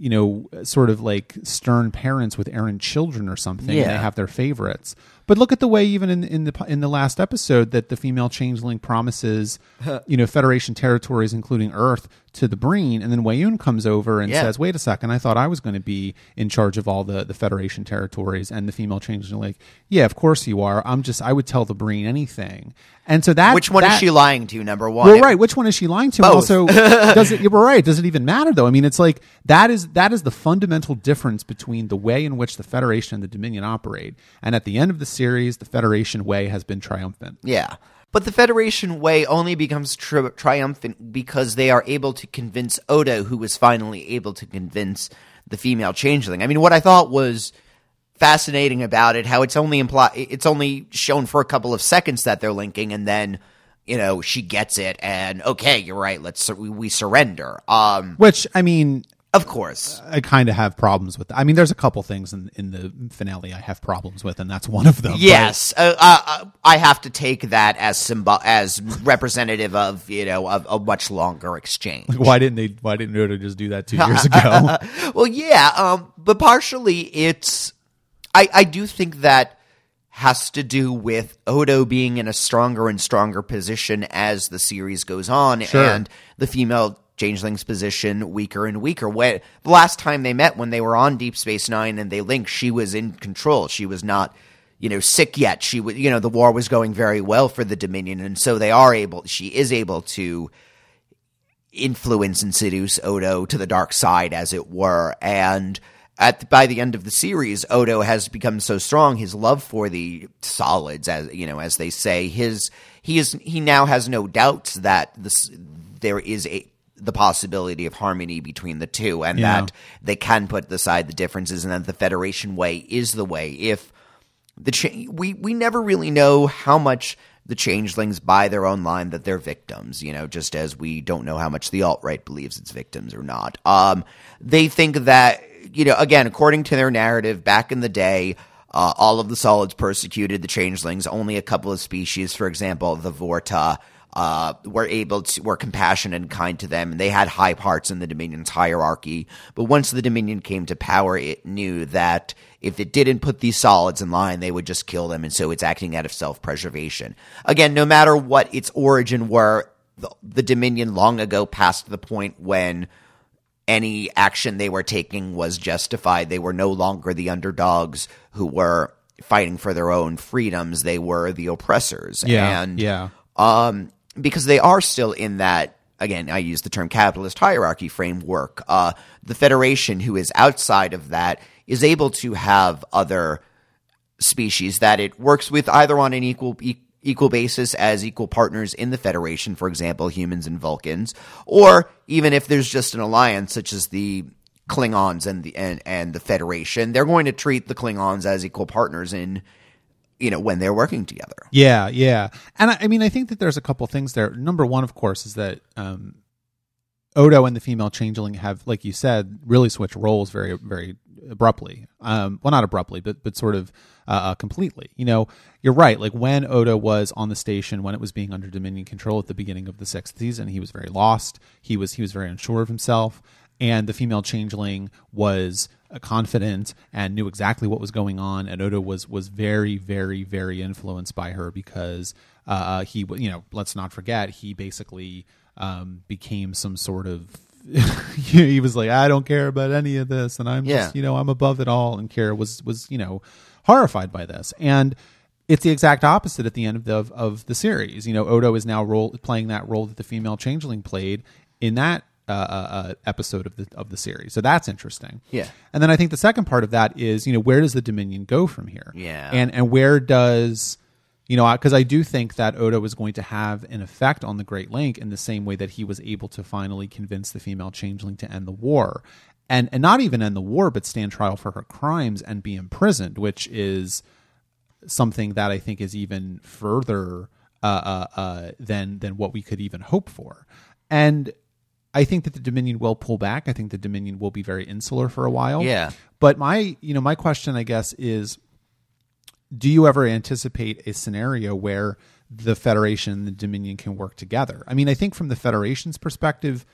you know, sort of like stern parents with errant children or something. and Yeah. They have their favorites. But look at the way, even in, in the in the last episode, that the female changeling promises, you know, Federation territories, including Earth, to the Breen, and then Weyoun comes over and Yeah. says, "Wait a second, I thought I was going to be in charge of all the the Federation territories." And the female changeling, like, "Yeah, of course you are. I'm just, I would tell the Breen anything." And so that Which one is she lying to? Number one. well, right. Which one is she lying to? Both. Also, does it? You're right. Does it even matter though? I mean, it's like that is that is the fundamental difference between the way in which the Federation and the Dominion operate. And at the end of the series, the Federation way has been triumphant. Yeah. But the Federation way only becomes tri- triumphant because they are able to convince Odo, who was finally able to convince the female changeling. I mean, what I thought was fascinating about it, how it's only imply it's only shown for a couple of seconds that they're linking, and then you know she gets it, and okay, you're right, let's we, we surrender. Um, Which I mean, of course, I kind of have problems with. That. I mean, there's a couple things in in the finale I have problems with, and that's one of them. But- Yes, uh, uh, I have to take that as symbol as representative of you know of a much longer exchange. why didn't they? Why didn't Odo just do that two years ago? well, yeah, um, but partially it's. I I do think that has to do with Odo being in a stronger and stronger position as the series goes on, Sure. and the female changeling's position weaker and weaker. When the last time they met, when they were on Deep Space Nine and they linked, she was in control. She was not. You know, sick yet. She was, you know, the war was going very well for the Dominion, and so they are able. She is able to influence and seduce Odo to the dark side, as it were. And at by the end of the series, Odo has become so strong. His love for the solids, as you know, as they say, his he is he now has no doubts that this there is a the possibility of harmony between the two, and Yeah. that they can put aside the differences, and that the Federation way is the way. If the cha- we we never really know how much the changelings buy their own line that they're victims you know just as we don't know how much the alt-right believes it's victims or not um they think that you know again according to their narrative back in the day uh, all of the solids persecuted the changelings only a couple of species for example the vorta uh, were able to were compassionate and kind to them, and they had high parts in the Dominion's hierarchy. But once the Dominion came to power, it knew that if it didn't put these solids in line, they would just kill them, and so it's acting out of self preservation. Again, no matter what its origin were, the, the Dominion long ago passed the point when any action they were taking was justified. They were no longer the underdogs who were fighting for their own freedoms. They were the oppressors. Yeah, and yeah. um, because they are still in that. Again, I use the term capitalist hierarchy framework. Uh, the Federation, who is outside of that, is able to have other species that it works with either on an equal e- equal basis as equal partners in the Federation, for example, humans and Vulcans, or even if there's just an alliance such as the Klingons and the and, and the Federation, they're going to treat the Klingons as equal partners in you know when they're working together. Yeah, yeah. And I, I mean, I think that there's a couple things there. Number one, of course, is that um, Odo and the female changeling have, like you said, really switched roles very, very abruptly. Um, well, not abruptly, but but sort of uh, uh, completely. You know, you're right. Like when Odo was on the station, when it was being under Dominion control at the beginning of the sixth season, he was very lost. He was he was very unsure of himself, and the female changeling was uh, confident and knew exactly what was going on. And Odo was was very, very, very influenced by her because uh, uh, he, you know, let's not forget, he basically um, became some sort of. he was like, I don't care about any of this, and I'm Yeah. just, you know, I'm above it all. And Kira was was, you know, horrified by this, and it's the exact opposite at the end of the of, of the series. You know, Odo is now role, playing that role that the female changeling played in that uh, uh, uh, episode of the of the series. So that's interesting. Yeah. And then I think the second part of that is, you know, where does the Dominion go from here? Yeah. And and where does You know, because I do think that Odo was going to have an effect on the Great Link in the same way that he was able to finally convince the female changeling to end the war. And, and not even end the war, but stand trial for her crimes and be imprisoned, which is something that I think is even further uh, uh, uh, than than what we could even hope for. And I think that the Dominion will pull back. I think the Dominion will be very insular for a while. Yeah. But my, you know, my question, I guess, is: Do you ever anticipate a scenario where the Federation and the Dominion can work together? I mean, I think from the Federation's perspective,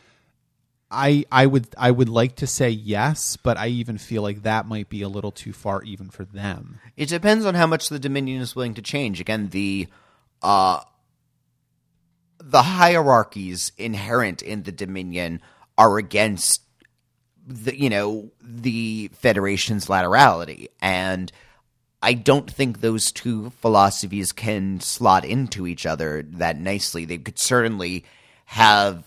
I I would I would like to say yes, but I even feel like that might be a little too far even for them. It depends on how much the Dominion is willing to change. Again, the uh, the hierarchies inherent in the Dominion are against the you know the Federation's laterality, and I don't think those two philosophies can slot into each other that nicely. They could certainly have.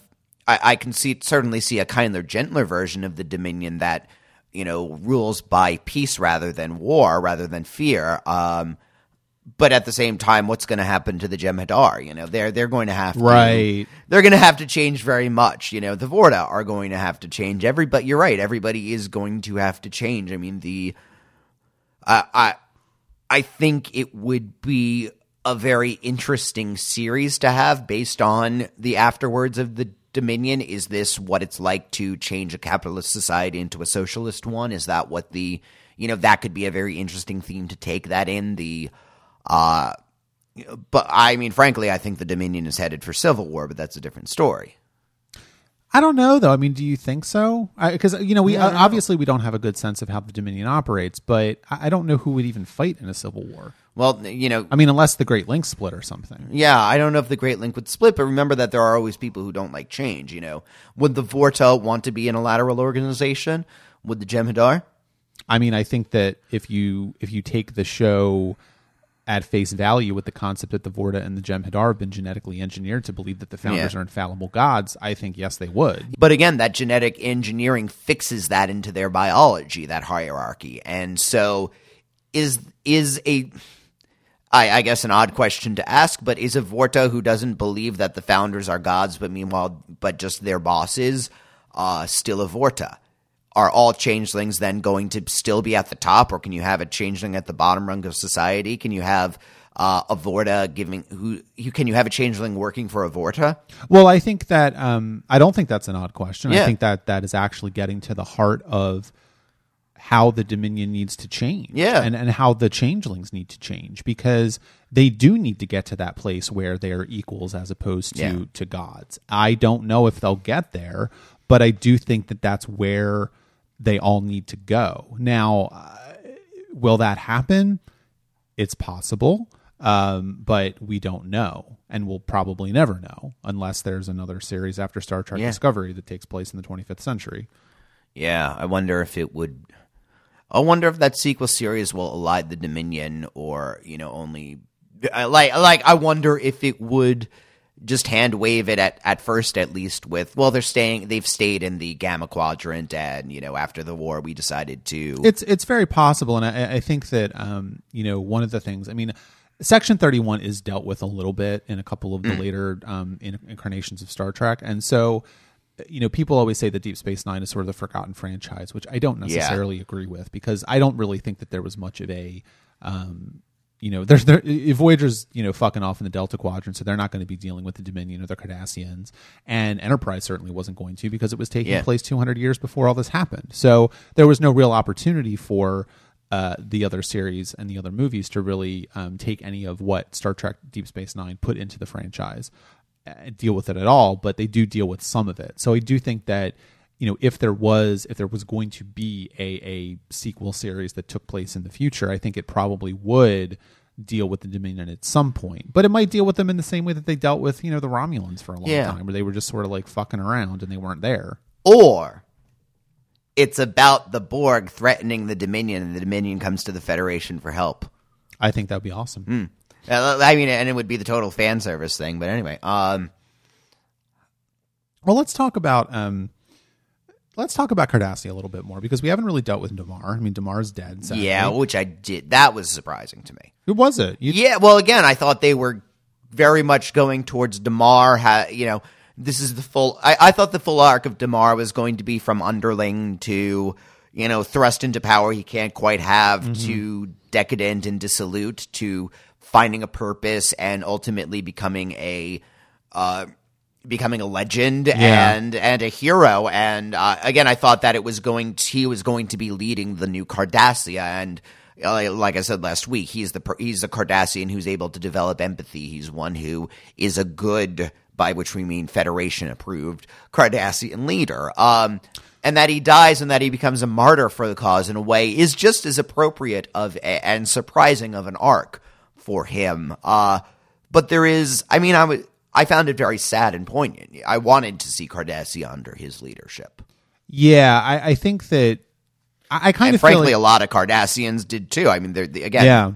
I, I can see certainly see a kinder, gentler version of the Dominion that you know rules by peace rather than war, rather than fear. Um, but at the same time, what's going to happen to the Jem'Hadar? You know, they're they're going to have to, Right. They're going to have to change very much. You know, the Vorta are going to have to change. Everybody, you're right. Everybody is going to have to change. I mean, the I I I think it would be a very interesting series to have based on the afterwards of the Dominion. Is this what it's like to change a capitalist society into a socialist one? Is that what the you know that could be a very interesting theme to take that in the uh but I mean frankly I think the Dominion is headed for civil war, but that's a different story. I don't know though. I mean, do you think so? Because you know, we uh, obviously we don't have a good sense of how the Dominion operates, but I, I don't know who would even fight in a civil war. Well, you know, I mean, unless the Great Link split or something. Yeah, I don't know if the Great Link would split, but remember that there are always people who don't like change. You know, would the Vorta want to be in a lateral organization? Would the Jem'Hadar? I mean, I think that if you if you take the show at face value with the concept that the Vorta and the Jem'Hadar have been genetically engineered to believe that the founders Yeah. are infallible gods, I think yes, they would. But again, that genetic engineering fixes that into their biology, that hierarchy, and so is is a. I, I guess an odd question to ask, but is a Vorta who doesn't believe that the founders are gods, but meanwhile, but just their bosses, uh, still a Vorta? Are all changelings then going to still be at the top, or can you have a changeling at the bottom rung of society? Can you have uh, a Vorta giving who? You can you have a changeling working for a Vorta? Well, I think that um, I don't think that's an odd question. I think that that is actually getting to the heart of how the Dominion needs to change, Yeah. and and how the changelings need to change because they do need to get to that place where they are equals as opposed to Yeah. to gods. I don't know if they'll get there, but I do think that that's where they all need to go. Now, uh, will that happen? It's possible, um, but we don't know, and we'll probably never know unless there's another series after Star Trek Yeah. Discovery that takes place in the 25th century. Yeah, I wonder if it would. I wonder if that sequel series will elide the Dominion, or you know, only like like. I wonder if it would just hand wave it at at first, at least. With well, they're staying. They've stayed in the Gamma Quadrant, and you know, after the war, we decided to. It's it's very possible, and I, I think that um, you know one of the things. I mean, Section Thirty One is dealt with a little bit in a couple of the later um, in, incarnations of Star Trek, and so you know people always say that Deep Space Nine is sort of the forgotten franchise, which I don't necessarily agree with because I don't really think that there was much of a um, you know, there's there Voyager's you know fucking off in the Delta Quadrant, so they're not going to be dealing with the Dominion or the Cardassians, and Enterprise certainly wasn't going to because it was taking Yeah. place 200 years before all this happened. So there was no real opportunity for uh, the other series and the other movies to really um, take any of what Star Trek Deep Space Nine put into the franchise, and deal with it at all. But they do deal with some of it. So I do think that you know if there was if there was going to be a, a sequel series that took place in the future i think it probably would deal with the dominion at some point but it might deal with them in the same way that they dealt with you know the romulans for a long Yeah. time where they were just sort of like fucking around and they weren't there or it's about the Borg threatening the Dominion, and the Dominion comes to the Federation for help. i think that would be awesome Uh, I mean, and it would be the total fan service thing. But anyway, um, well let's talk about um let's talk about Cardassia a little bit more because we haven't really dealt with Damar. I mean, Damar's dead. Sadly. Yeah, which I did. That was surprising to me. Who was it? You, Yeah, well, again, I thought they were very much going towards Damar. Ha, you know, this is the full. I, I thought the full arc of Damar was going to be from underling to, you know, thrust into power he can't quite have Mm-hmm. to decadent and dissolute to finding a purpose and ultimately becoming a. Uh, becoming a legend Yeah. and and a hero. And uh, again I thought that it was going to, he was going to be leading the new Cardassia. And uh, like I said last week he's the he's a Cardassian who's able to develop empathy. He's one who is a good by which we mean Federation approved Cardassian leader. Um and that he dies and that he becomes a martyr for the cause in a way is just as appropriate of a, and surprising of an arc for him. Uh but there is I mean I would I found it very sad and poignant. I wanted to see Cardassia under his leadership. yeah. I, I think that I, I kind And of feel frankly, like, a lot of Cardassians did too. I mean, they're the, again, yeah.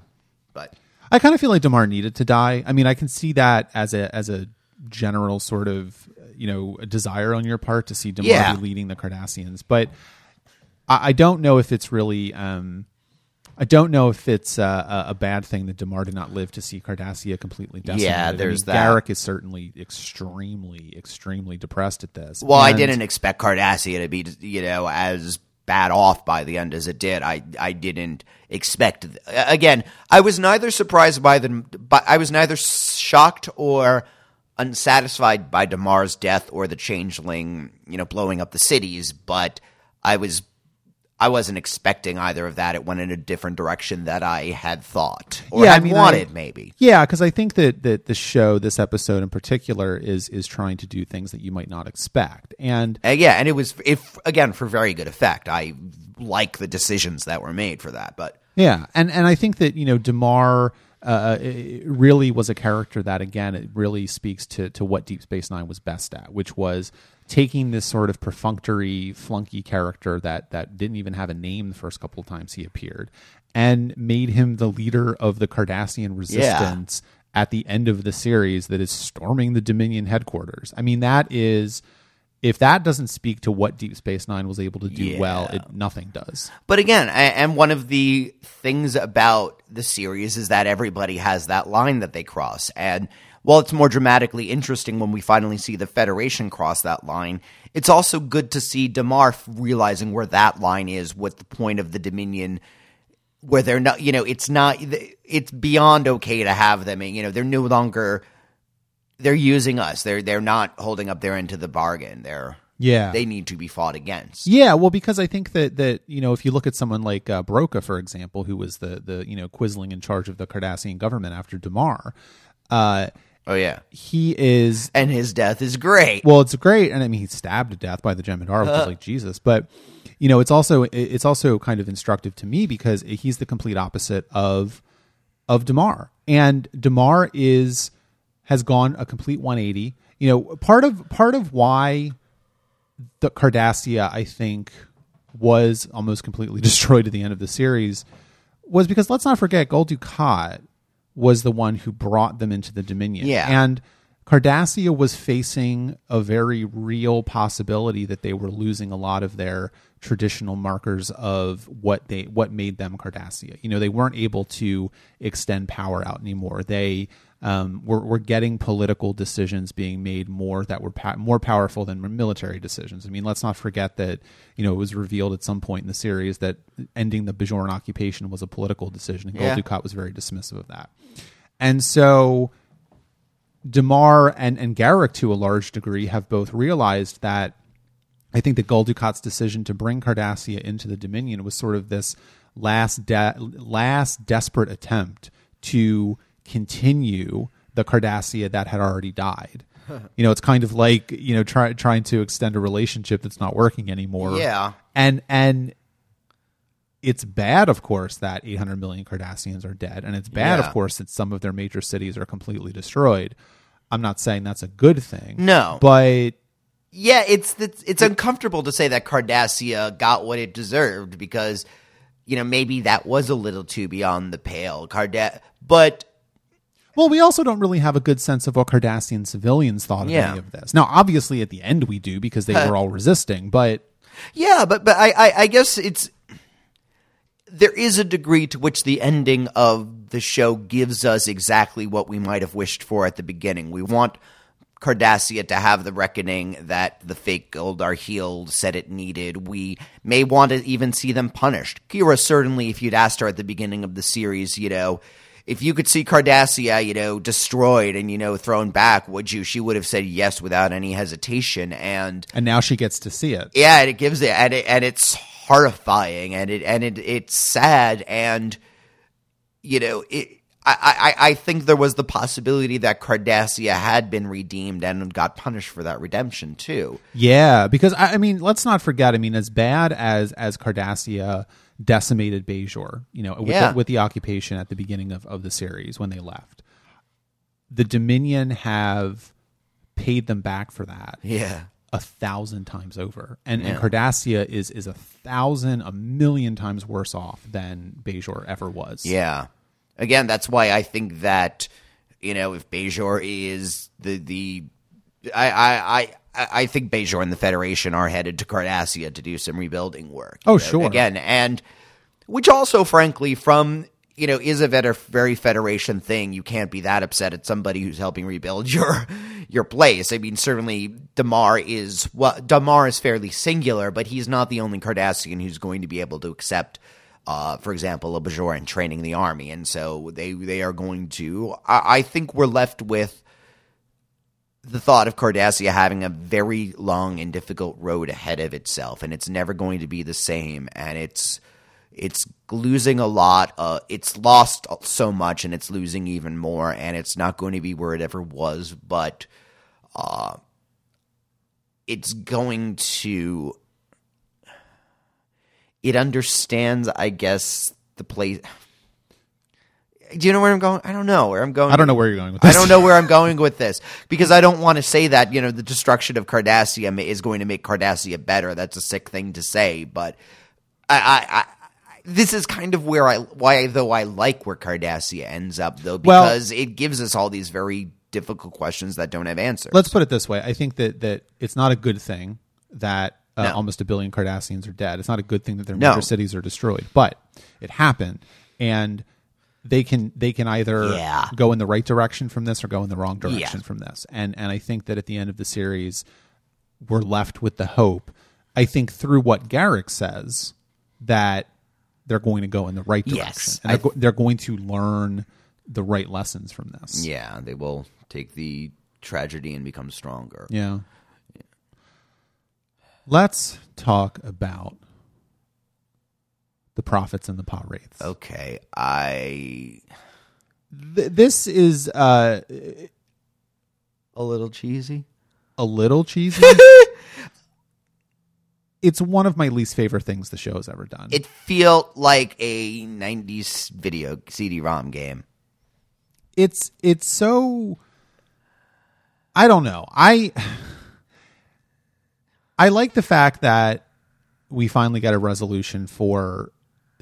but I kind of feel like Damar needed to die. I mean, I can see that as a as a general sort of you know a desire on your part to see Damar Yeah. be leading the Cardassians, but I, I don't know if it's really. Um, I don't know if it's uh, a, a bad thing that Damar did not live to see Cardassia completely decimated. Yeah, I mean, there's that. Garak is certainly extremely, extremely depressed at this. well, I didn't expect Cardassia to be, you know, as bad off by the end as it did. I I didn't expect. Again, I was neither surprised by the, but I was neither shocked or unsatisfied by Damar's death or the changeling, you know, blowing up the cities. But I was I wasn't expecting either of that. It went in a different direction that I had thought or Yeah, I mean, wanted, I- maybe. Yeah, because I think that that the show, this episode in particular, is is trying to do things that you might not expect, and Uh, yeah, and it was if again for very good effect. I like the decisions that were made for that, but Yeah, and and I think that you know Damar uh, it really was a character that again it really speaks to to what Deep Space Nine was best at, which was taking this sort of perfunctory flunky character that that didn't even have a name the first couple of times he appeared, and made him the leader of the Cardassian resistance at the end of the series that is storming the Dominion headquarters. I mean that is. If that doesn't speak to what Deep Space Nine was able to do well, it nothing does. But again, a- and one of the things about the series is that everybody has that line that they cross. And while it's more dramatically interesting when we finally see the Federation cross that line, it's also good to see Damar realizing where that line is, what the point of the Dominion, where they're not, you know, it's not, it's beyond okay to have them, you know, they're no longer, they're using us. They're, they're not holding up their end to the bargain. They're, Yeah, they need to be fought against. Yeah, well, because I think that that you know, if you look at someone like uh, Broca, for example, who was the the you know Quisling in charge of the Cardassian government after Damar, uh, Oh, yeah. he is And his death is great. well, it's great, and I mean, he's stabbed to death by the Jem'Hadar, which is uh. like Jesus. But you know, it's also it's also kind of instructive to me because he's the complete opposite of of Damar, and Damar is has gone a complete 180. You know, part of part of why the Cardassia, I think, was almost completely destroyed at the end of the series was because let's not forget Gul Dukat was the one who brought them into the Dominion. Yeah. And Cardassia was facing a very real possibility that they were losing a lot of their traditional markers of what they what made them Cardassia. You know, they weren't able to extend power out anymore. They um, were, were getting political decisions being made more that were pa- more powerful than military decisions. I mean, let's not forget that you know it was revealed at some point in the series that ending the Bajoran occupation was a political decision, and Yeah. Gul Dukat was very dismissive of that. And so Damar and, and Garak, to a large degree, have both realized that I think that Gul Dukat's decision to bring Cardassia into the Dominion was sort of this last de- last desperate attempt to continue the Cardassia that had already died. You know, it's kind of like you know try, trying to extend a relationship that's not working anymore. Yeah. and and it's bad, of course, that 800 million Cardassians are dead, and it's bad, Yeah. of course, that some of their major cities are completely destroyed. I'm not saying that's a good thing. No. but Yeah, it's it's, it's uncomfortable to say that Cardassia got what it deserved because you know maybe that was a little too beyond the pale. Carda- but Well, we also don't really have a good sense of what Cardassian civilians thought of Yeah. any of this. Now, obviously, at the end we do because they were all resisting, but Yeah, but but I, I, I guess it's there is a degree to which the ending of the show gives us exactly what we might have wished for at the beginning. We want Cardassia to have the reckoning that the fake Gul Darhe'el said it needed. We may want to even see them punished. Kira certainly, if you'd asked her at the beginning of the series, you know, if you could see Cardassia, you know, destroyed and you know thrown back, would you? She would have said yes without any hesitation. And And now she gets to see it. yeah, and it gives it, and it, and it's horrifying, and it and it it's sad, and you know it. I, I, I think there was the possibility that Cardassia had been redeemed and got punished for that redemption too. Yeah, because I, I mean, let's not forget. I mean, as bad as as Cardassia decimated Bajor, you know, with, Yeah. the, with the occupation at the beginning of, of the series when they left, the Dominion have paid them back for that Yeah, a thousand times over, and and Yeah. Cardassia is is a thousand, a million times worse off than Bajor ever was. yeah. Again, that's why I think that you know if Bajor is the the I I. I I think Bajor and the Federation are headed to Cardassia to do some rebuilding work. Oh, know, sure. Again, and which also, frankly, from you know, is a very Federation thing. You can't be that upset at somebody who's helping rebuild your your place. I mean, certainly Damar is well, Damar is fairly singular, but he's not the only Cardassian who's going to be able to accept. Uh, for example, a Bajoran training the army, and so they they are going to. I, I think we're left with the thought of Cardassia having a very long and difficult road ahead of itself, and it's never going to be the same, and it's it's losing a lot. Uh, it's lost so much, and it's losing even more, and it's not going to be where it ever was, but uh, it's going to. It understands, I guess, the place. Do you know where I'm going? I don't know where I'm going. I don't know where you're going with I don't know where I'm going with this because I don't want to say that you know the destruction of Cardassia is going to make Cardassia better. That's a sick thing to say, but I, I, I this is kind of where I why though I like where Cardassia ends up though Well- because it gives us all these very difficult questions that don't have answers. Let's put it this way: I think that that it's not a good thing that uh, No. almost a billion Cardassians are dead. It's not a good thing that their No. major cities are destroyed, but it happened, and they can they can either Yeah. go in the right direction from this or go in the wrong direction Yeah. from this. And and I think that at the end of the series, we're left with the hope. I think through what Garak says that they're going to go in the right direction, Yes, and they're, go- they're going to learn the right lessons from this. yeah, they will take the tragedy and become stronger. Yeah. Let's talk about the prophets and the Pah-wraiths. Okay, I Th- this is uh, a little cheesy. a little cheesy. it's one of my least favorite things the show has ever done. It felt like a '90s video CD-ROM game. it's it's so I don't know. I I like the fact that we finally get a resolution for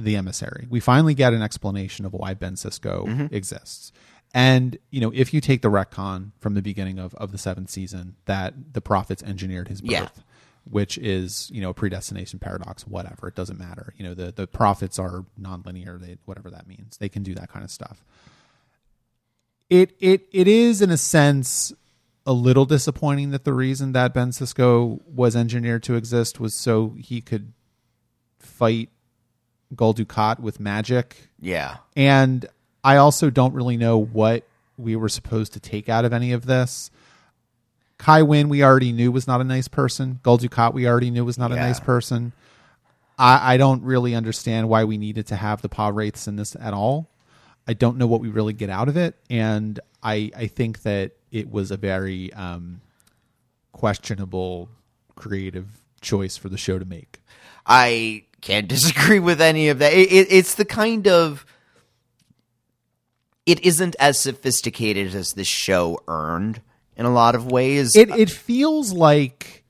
the emissary. We finally get an explanation of why Ben Sisko mm-hmm. exists. And, you know, if you take the retcon from the beginning of, of the seventh season that the prophets engineered his birth, Yeah. which is, you know, a predestination paradox, whatever, it doesn't matter. You know, the, the prophets are nonlinear, they whatever that means. They can do that kind of stuff it it it is in a sense a little disappointing that the reason that Ben Sisko was engineered to exist was so he could fight Gul Dukat with magic. Yeah, And I also don't really know what we were supposed to take out of any of this. Kai Wynn, we already knew was not a nice person. Gul Dukat, we already knew was not a nice person. I, I don't really understand why we needed to have the Pah-wraiths in this at all. I don't know what we really get out of it, and I I think that it was a very um, questionable creative choice for the show to make. I can't disagree with any of that. It, it, it's the kind of. It isn't as sophisticated as this show earned in a lot of ways. It it feels like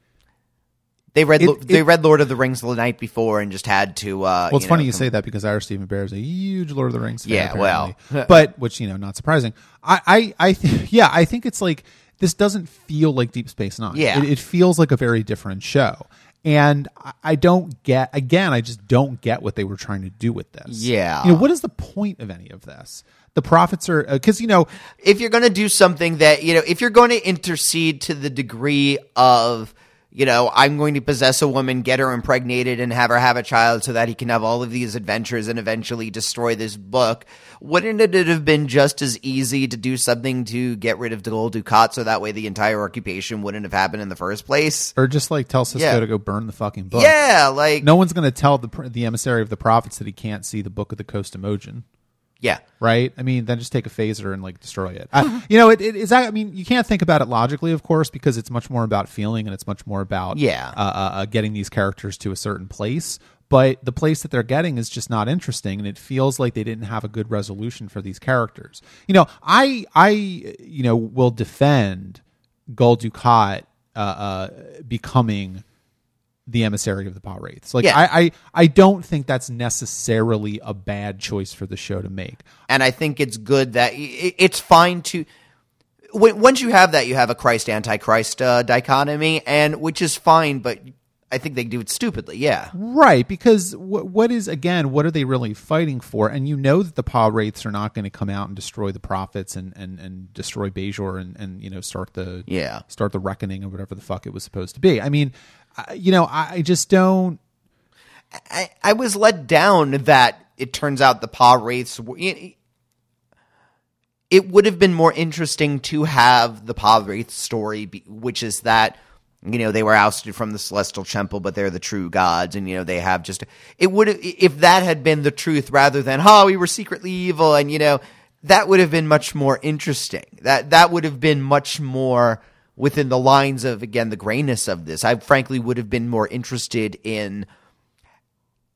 they read it- they read Lord of the Rings the night before and just had to. Uh, Well, it's funny know, you come- say that because Ira Steven Behr is a huge Lord of the Rings fan. Yeah, well. but which you know, not surprising. I, I, I, th- yeah, I think it's like this doesn't feel like Deep Space Nine. Yeah. it, it feels like a very different show, And I- don't get again. I just don't get what they were trying to do with this. Yeah. you know what is the point of any of this? The prophets are uh, because you know if you're going to do something that you know if you're going to intercede to the degree of you know i'm going to possess a woman get her impregnated and have her have a child so that he can have all of these adventures and eventually destroy this book wouldn't it have been just as easy to do something to get rid of Gul Dukat so that way the entire occupation wouldn't have happened in the first place or just like tell Sisko Yeah. to go burn the fucking book. yeah like No one's going to tell the the emissary of the prophets that he can't see the book of the Kosst Amojan. Yeah right? I mean, then just take a phaser and like destroy it. I, you know, it, it is. I mean, you can't think about it logically, of course, because it's much more about feeling and it's much more about Yeah. uh, uh, uh, getting these characters to a certain place. But the place that they're getting is just not interesting, and it feels like they didn't have a good resolution for these characters. You know, I I you know will defend Gul Dukat uh, uh, becoming the emissary of the Pah-wraiths. Like Yeah. I, I I don't think that's necessarily a bad choice for the show to make. and I think it's good that it's fine to. Once you have that, you have a Christ Antichrist uh, dichotomy, and which is fine, but I think they do it stupidly. Yeah, Right, because what what is again? What are they really fighting for? And you know that the Pah-wraiths are not going to come out and destroy the prophets and and, and destroy Bajor and and you know start the Yeah. start the reckoning or whatever the fuck it was supposed to be. I mean, You know, I, just don't. I, I was let down that it turns out the Pah-wraiths. were- It, would have been more interesting to have the Pah-wraith story, which is that you know they were ousted from the celestial temple, but they're the true gods, and you know they have just. It would if that had been the truth rather than oh we were secretly evil, and you know that would have been much more interesting. That that would have been much more within the lines of again the grayness of this. I frankly would have been more interested in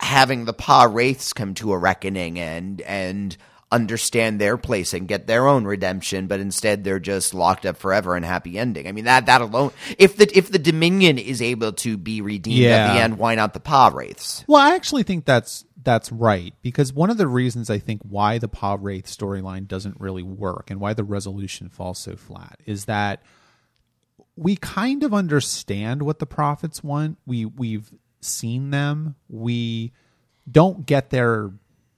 having the Pah-wraiths come to a reckoning and and understand their place and get their own redemption, but instead they're just locked up forever and happy ending. I mean that that alone if the if the Dominion is able to be redeemed at the end, why not the Pa Wraiths? Well, I actually think that's that's right because one of the reasons I think why the Pah-wraith storyline doesn't really work and why the resolution falls so flat is that we kind of understand what the prophets want. We we've seen them. We don't get their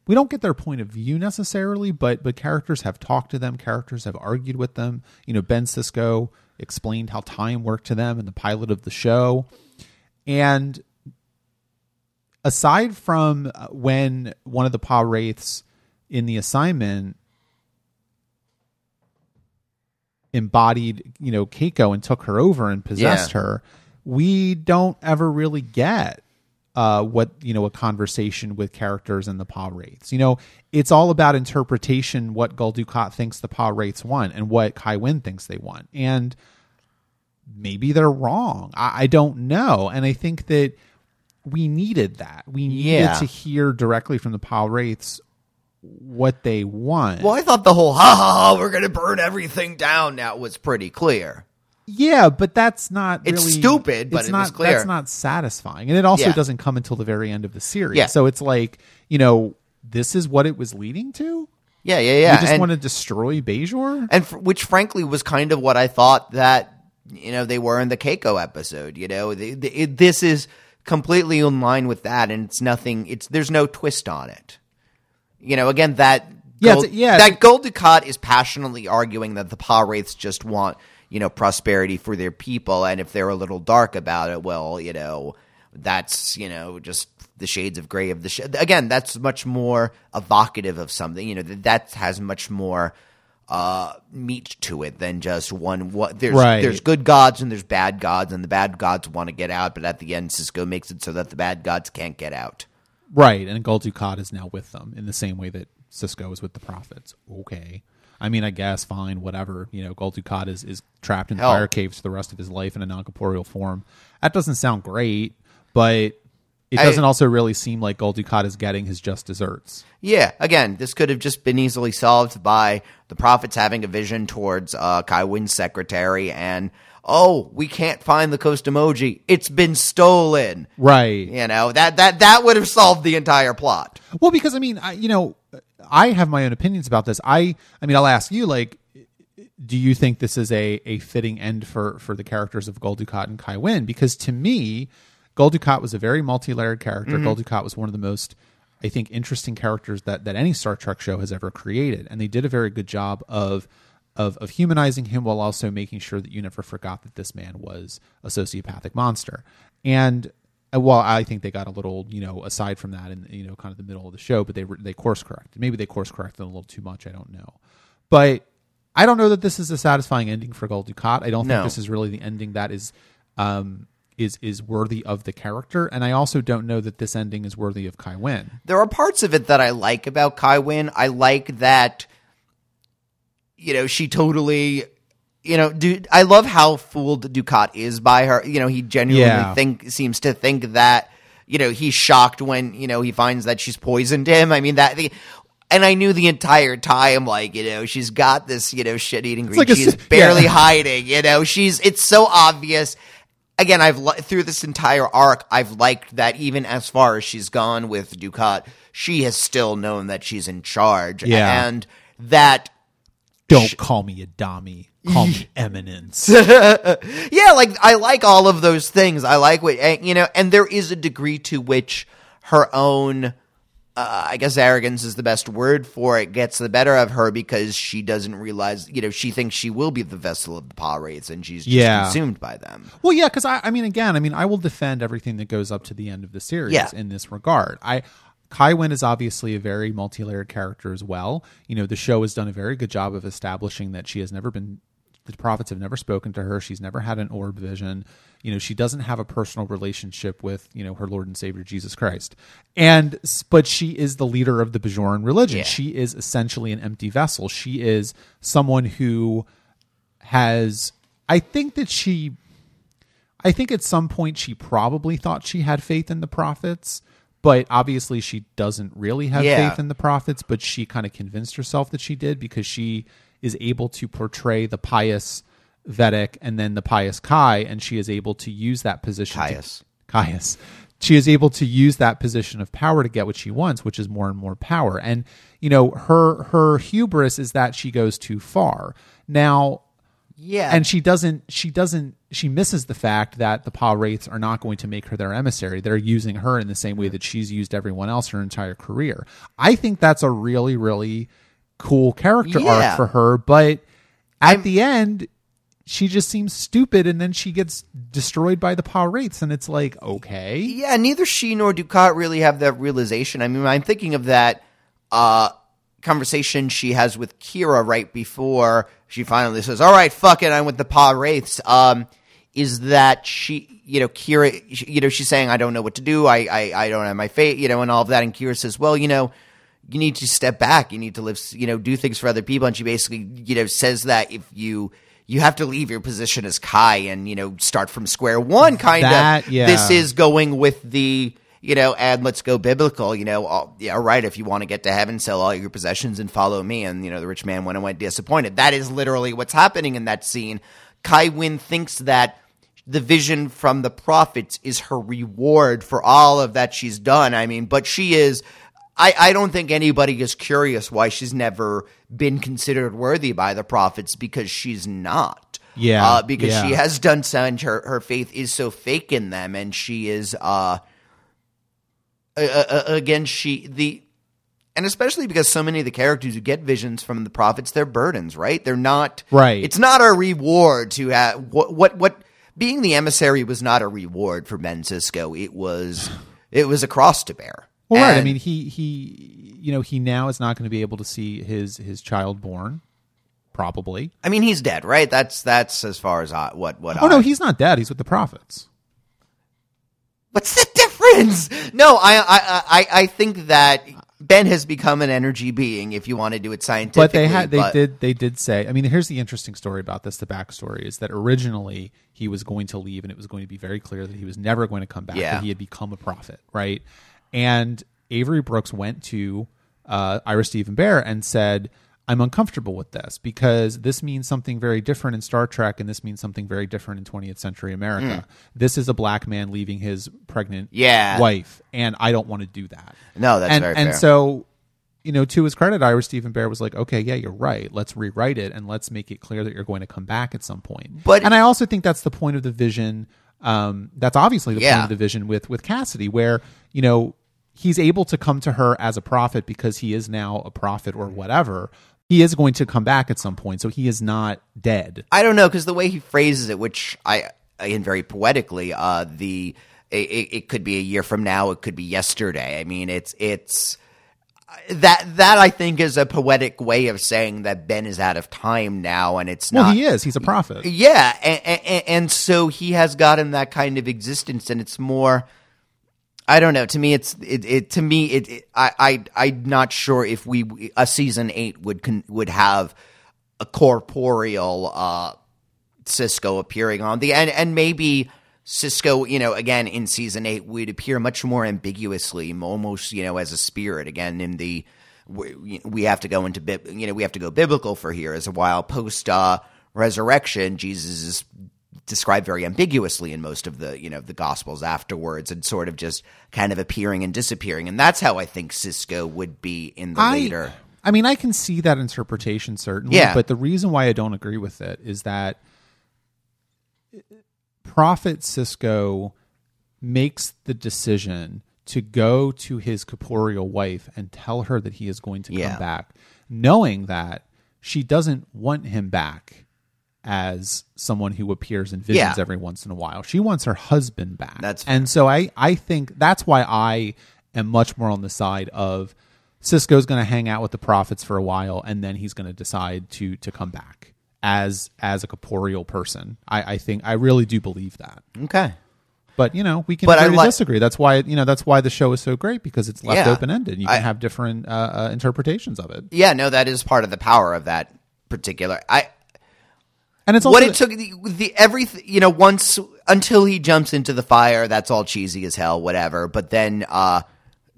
we don't get their point of view necessarily, but but characters have talked to them, characters have argued with them. You know, Ben Sisko explained how time worked to them in the pilot of the show. And aside from uh, when one of the Pah-wraiths in the assignment embodied, you know, Keiko and took her over and possessed Yeah. her, we don't ever really get uh, what you know a conversation with characters in the Pah-wraiths. You know, it's all about interpretation. What Gul Dukat thinks the Pah-wraiths want, and what Kai Wynn thinks they want, and maybe they're wrong. I, I don't know, and I think that we needed that. We needed Yeah. to hear directly from the Pah-wraiths what they want. Well, I thought the whole ha ha ha we're gonna burn everything down now was pretty clear. Yeah, but that's not. It's really, stupid, but it's it not, clear. That's not satisfying, and it also Yeah. doesn't come until the very end of the series. Yeah. So it's like you know, this is what it was leading to. Yeah, yeah, yeah. You just And- want to destroy Bajor. and f- which frankly was kind of what I thought that you know they were in the Keiko episode. You know, the, the, it, this is completely in line with that, and it's nothing. It's there's no twist on it. You know, again that Yeah, Gold, it's- yeah, that Gul Dukat is passionately arguing that the Pah-wraiths just want you know prosperity for their people, and if they're a little dark about it, well, you know that's you know just the shades of gray of the sh- again that's much more evocative of something you know that, that has much more uh meat to it than just one what there's Right. there's good gods and there's bad gods and the bad gods want to get out but at the end Sisko makes it so that the bad gods can't get out Right, and Gul Dukat is now with them in the same way that Sisko is with the prophets. Okay. I mean, I guess fine, whatever. You know, Gul Dukat is, is trapped in Hell. fire caves for the rest of his life in a non-corporeal form. That doesn't sound great, but it doesn't also really seem like Gul Dukat is getting his just desserts. Yeah, again, this could have just been easily solved by the prophets having a vision towards uh, Kai Wynn's secretary and, oh, we can't find the Kosst Amojan. It's been stolen. Right. You know, that, that, that would have solved the entire plot. Well, because I mean, I, you know, I have my own opinions about this. I, I mean, I'll ask you, like, do you think this is a, a fitting end for, for the characters of Gul Dukat and Kai Wynn? Because to me, Gul Dukat was a very multi-layered character. Mm-hmm. Gul Dukat was one of the most, I think, interesting characters that that any Star Trek show has ever created, and they did a very good job of. Of, of humanizing him while also making sure that you never forgot that this man was a sociopathic monster. And uh, well, I think they got a little, you know, aside from that, in you know, kind of the middle of the show, but they were they course corrected. Maybe they course corrected a little too much. I don't know, but I don't know that this is a satisfying ending for Gul Dukat. I don't No. think this is really the ending that is um, is is worthy of the character, and I also don't know that this ending is worthy of Kai Wynn. there are parts of it that I like about Kai Wynn. I like that, you know, she totally, you know, dude. I love how Gul Dukat is by her. You know, he genuinely Yeah. think seems to think that, you know, he's shocked when you know he finds that she's poisoned him. I mean that. and I knew the entire time, like you know, she's got this, you know, shit eating green. like she's s- barely yeah. hiding. You know, she's. It's so obvious. Again, I've li- through this entire arc, I've liked that even as far as she's gone with Dukat, she has still known that she's in charge, Yeah. and that Don't call me Adami. Call me Eminence. yeah, like I like all of those things. I like what and, you know, and there is a degree to which her own, uh, I guess, arrogance is the best word for it. Gets the better of her because she doesn't realize, you know, she thinks she will be the vessel of the wraiths, and she's just Yeah. consumed by them. Well, yeah, because I, I mean, again, I mean, I will defend everything that goes up to the end of the series Yeah. in this regard. I Kai Wynn is obviously a very multi-layered character as well. You know, the show has done a very good job of establishing that she has never been. The prophets have never spoken to her. She's never had an orb vision. You know, she doesn't have a personal relationship with you know her Lord and Savior Jesus Christ. And but she is the leader of the Bajoran religion. Yeah. She is essentially an empty vessel. She is someone who has. I think that she I think at some point she probably thought she had faith in the prophets, but obviously she doesn't really have Yeah. faith in the prophets, but she kind of convinced herself that she did because she is able to portray the pious Vedek and then the pious Kai, and she is able to use that position. to- Caius. Caius. She is able to use that position of power to get what she wants, which is more and more power. And you know, her her hubris is that she goes too far. Now, Yeah, and she doesn't she doesn't she misses the fact that the Pah-wraiths are not going to make her their emissary they're using her in the same way that she's used everyone else her entire career i think that's a really really cool character Yeah. arc for her but at the end she just seems stupid and then she gets destroyed by the Pah-wraiths and it's like okay Yeah, neither she nor Dukat really have that realization. I mean, I'm thinking of that uh, conversation she has with Kira right before she finally says, "All right, fuck it, I'm with the Pah-wraiths." Um, is that she, you know, Kira, you know, she's saying, "I don't know what to do. I, I, I don't have my fate," you know, and all of that. And Kira says, "Well, you know." You need to step back. You need to live, you know, do things for other people. And she basically, you know, says that if you, you have to leave your position as Kai and, you know, start from square one, kind That- of. yeah. This is going with the you know and let's go biblical you know all, yeah all right if you want to get to heaven sell all your possessions and follow me. And you know the rich man went and went disappointed. That is literally what's happening in that scene. Kai wynn thinks that the vision from the prophets is her reward for all of that she's done. I mean but she is I, I don't think anybody is curious why she's never been considered worthy by the prophets because she's not. Yeah, uh, because she has done so and her, her faith is so fake in them and she is uh, uh, again she the and especially because so many of the characters who get visions from the prophets they're burdens right? They're not Right. it's not a reward to have what what what being the emissary was not a reward for ben Sisko it was it was a cross to bear. Well right. I mean he he you know he now is not going to be able to see his his child born probably. I mean he's dead right? That's that's as far as I, what what oh I, no he's not dead. He's with the prophets. What's the difference? No, I, I, I, I think that Ben has become an energy being. If you want to do it scientifically, but they had they but- did they did say i mean here's the interesting story about this the backstory is that originally he was going to leave and it was going to be very clear that he was never going to come back Yeah. that he had become a prophet right and avery brooks went to uh, Ira Steven Behr and said i'm uncomfortable with this because this means something very different in star trek and this means something very different in 20th century america this is a black man leaving his pregnant. Yeah. wife and i don't want to do that No, that's and, very and fair. so you know to his credit Ira Steven Behr was like okay yeah you're right let's rewrite it and let's make it clear that you're going to come back at some point But- and i also think that's the point of the vision Um, that's obviously the point of the vision with with Cassidy, where you know he's able to come to her as a prophet because he is now a prophet or whatever. He is going to come back at some point, so he is not dead. I don't know because the way he phrases it, which I, and very poetically, uh, the it, it it could be a year from now, it could be yesterday. I mean, it's it's that that I think is a poetic way of saying that Ben is out of time now, and it's Well, not. he is. He's a prophet. Yeah, and, and, and so he has gotten that kind of existence, and it's more. I don't know. To me, it's it. it to me, it, it. I. I. I'm not sure if we a season eight would con, would have a corporeal uh Sisko appearing on the and and maybe Sisko, you know, again in season eight would appear much more ambiguously, almost you know as a spirit. Again, in the we, we have to go into you know we have to go biblical for here as a while post uh, resurrection, Jesus is described very ambiguously in most of the you know the gospels afterwards and sort of just kind of appearing and disappearing and that's how i think Sisko would be in the later I mean, I can see that interpretation certainly, Yeah. but the reason why I don't agree with it is that Prophet Sisko makes the decision to go to his corporeal wife and tell her that he is going to Yeah. come back, knowing that she doesn't want him back as someone who appears in visions Yeah. every once in a while. She wants her husband back. That's fair. and so I I think that's why I am much more on the side of Sisko's going to hang out with the prophets for a while and then he's going to decide to to come back as as a corporeal person. I, I think I really do believe that. okay But you know, we can But I agree to disagree. That's why you know that's why the show is so great because it's left Yeah. open ended. You can I- have different uh, uh, interpretations of it, yeah no that is part of the power of that particular i and it's also what it took the, the everything you know once until he jumps into the fire that's all cheesy as hell whatever. But then uh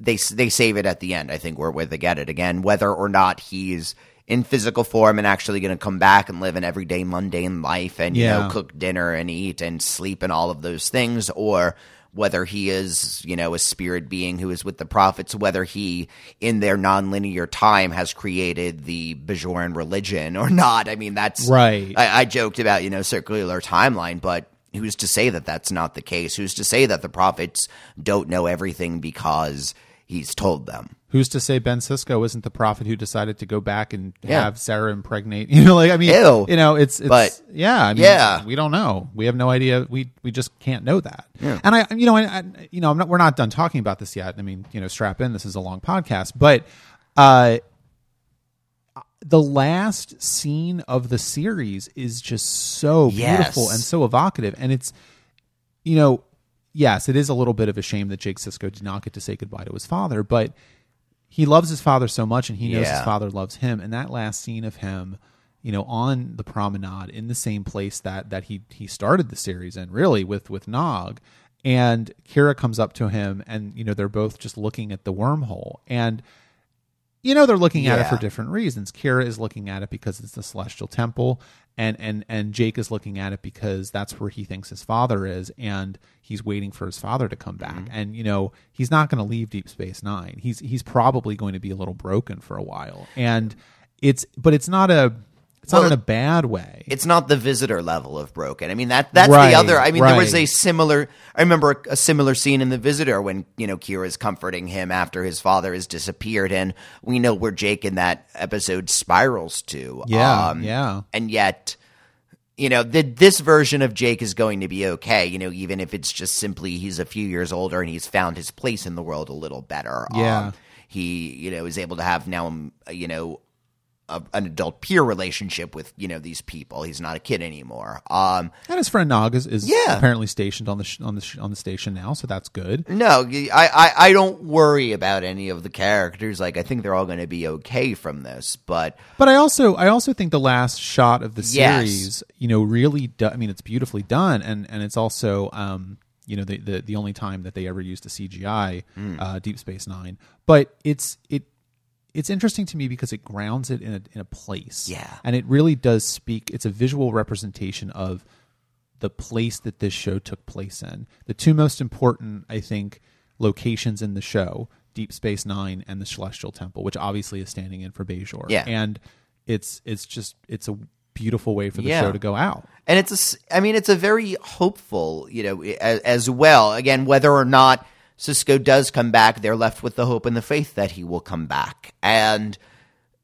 they they save it at the end i think where where they get it again whether or not he's in physical form and actually going to come back and live an everyday mundane life and you know cook dinner and eat and sleep and all of those things or whether he is, you know, a spirit being who is with the prophets, whether he, in their nonlinear time, has created the Bajoran religion or not. I mean, that's Right. I, I joked about you know circular timeline, but who's to say that that's not the case? Who's to say that the prophets don't know everything because he's told them? Who's to say Ben Sisko isn't the prophet who decided to go back and Yeah. have Sarah impregnate? You know, like I mean, Ew. you know, it's, it's But- yeah, I mean, Yeah. we don't know. We have no idea. We we just can't know that. And I, you know, I, I, you know, I'm not. We're not done talking about this yet. I mean, you know, strap in. This is a long podcast, but uh, the last scene of the series is just so Yes. beautiful and so evocative, and it's you know, yes, it is a little bit of a shame that Jake Sisko did not get to say goodbye to his father, but he loves his father so much and he knows his father loves him. And that last scene of him, you know, on the promenade in the same place that that he he started the series in, really with with Nog, and Kira comes up to him and you know they're both just looking at the wormhole and you know they're looking at it for different reasons. Kira is looking at it because it's the celestial temple, and and and Jake is looking at it because that's where he thinks his father is, and he's waiting for his father to come back. Mm-hmm. And you know he's not going to leave Deep Space Nine. He's he's probably going to be a little broken for a while, and it's but it's not a it's Well, not in a bad way. It's not the visitor level of broken. I mean that that's Right, the other. I mean there was a similar. I remember a, a similar scene in the visitor when you know Kira is comforting him after his father has disappeared, and we know where Jake in that episode spirals to. Yeah, Um, yeah. and yet you know the, this version of jake is going to be okay you know even if it's just simply he's a few years older and he's found his place in the world a little better Yeah. um, he you know is able to have now you know a, an adult peer relationship with you know these people he's not a kid anymore um and his friend Nog is, is Yeah. apparently stationed on the sh- on the sh- on the station now, so that's good. no I, I i don't worry about any of the characters like i think they're all going to be okay from this but But I also I also think the last shot of the Yes. series, you know, really do, I mean it's beautifully done and and it's also um you know the the, the only time that they ever used a CGI Hmm. uh Deep Space 9. But it's it it's interesting to me because it grounds it in a in a place. Yeah. And it really does speak it's a visual representation of the place that this show took place in. The two most important, I think, locations in the show, Deep Space Nine and the Celestial Temple, which obviously is standing in for Bajor. Yeah. And it's it's just it's a beautiful way for the Yeah. show to go out. and it's a I mean it's a very hopeful you know as, as well again whether or not Sisko does come back they're left with the hope and the faith that he will come back and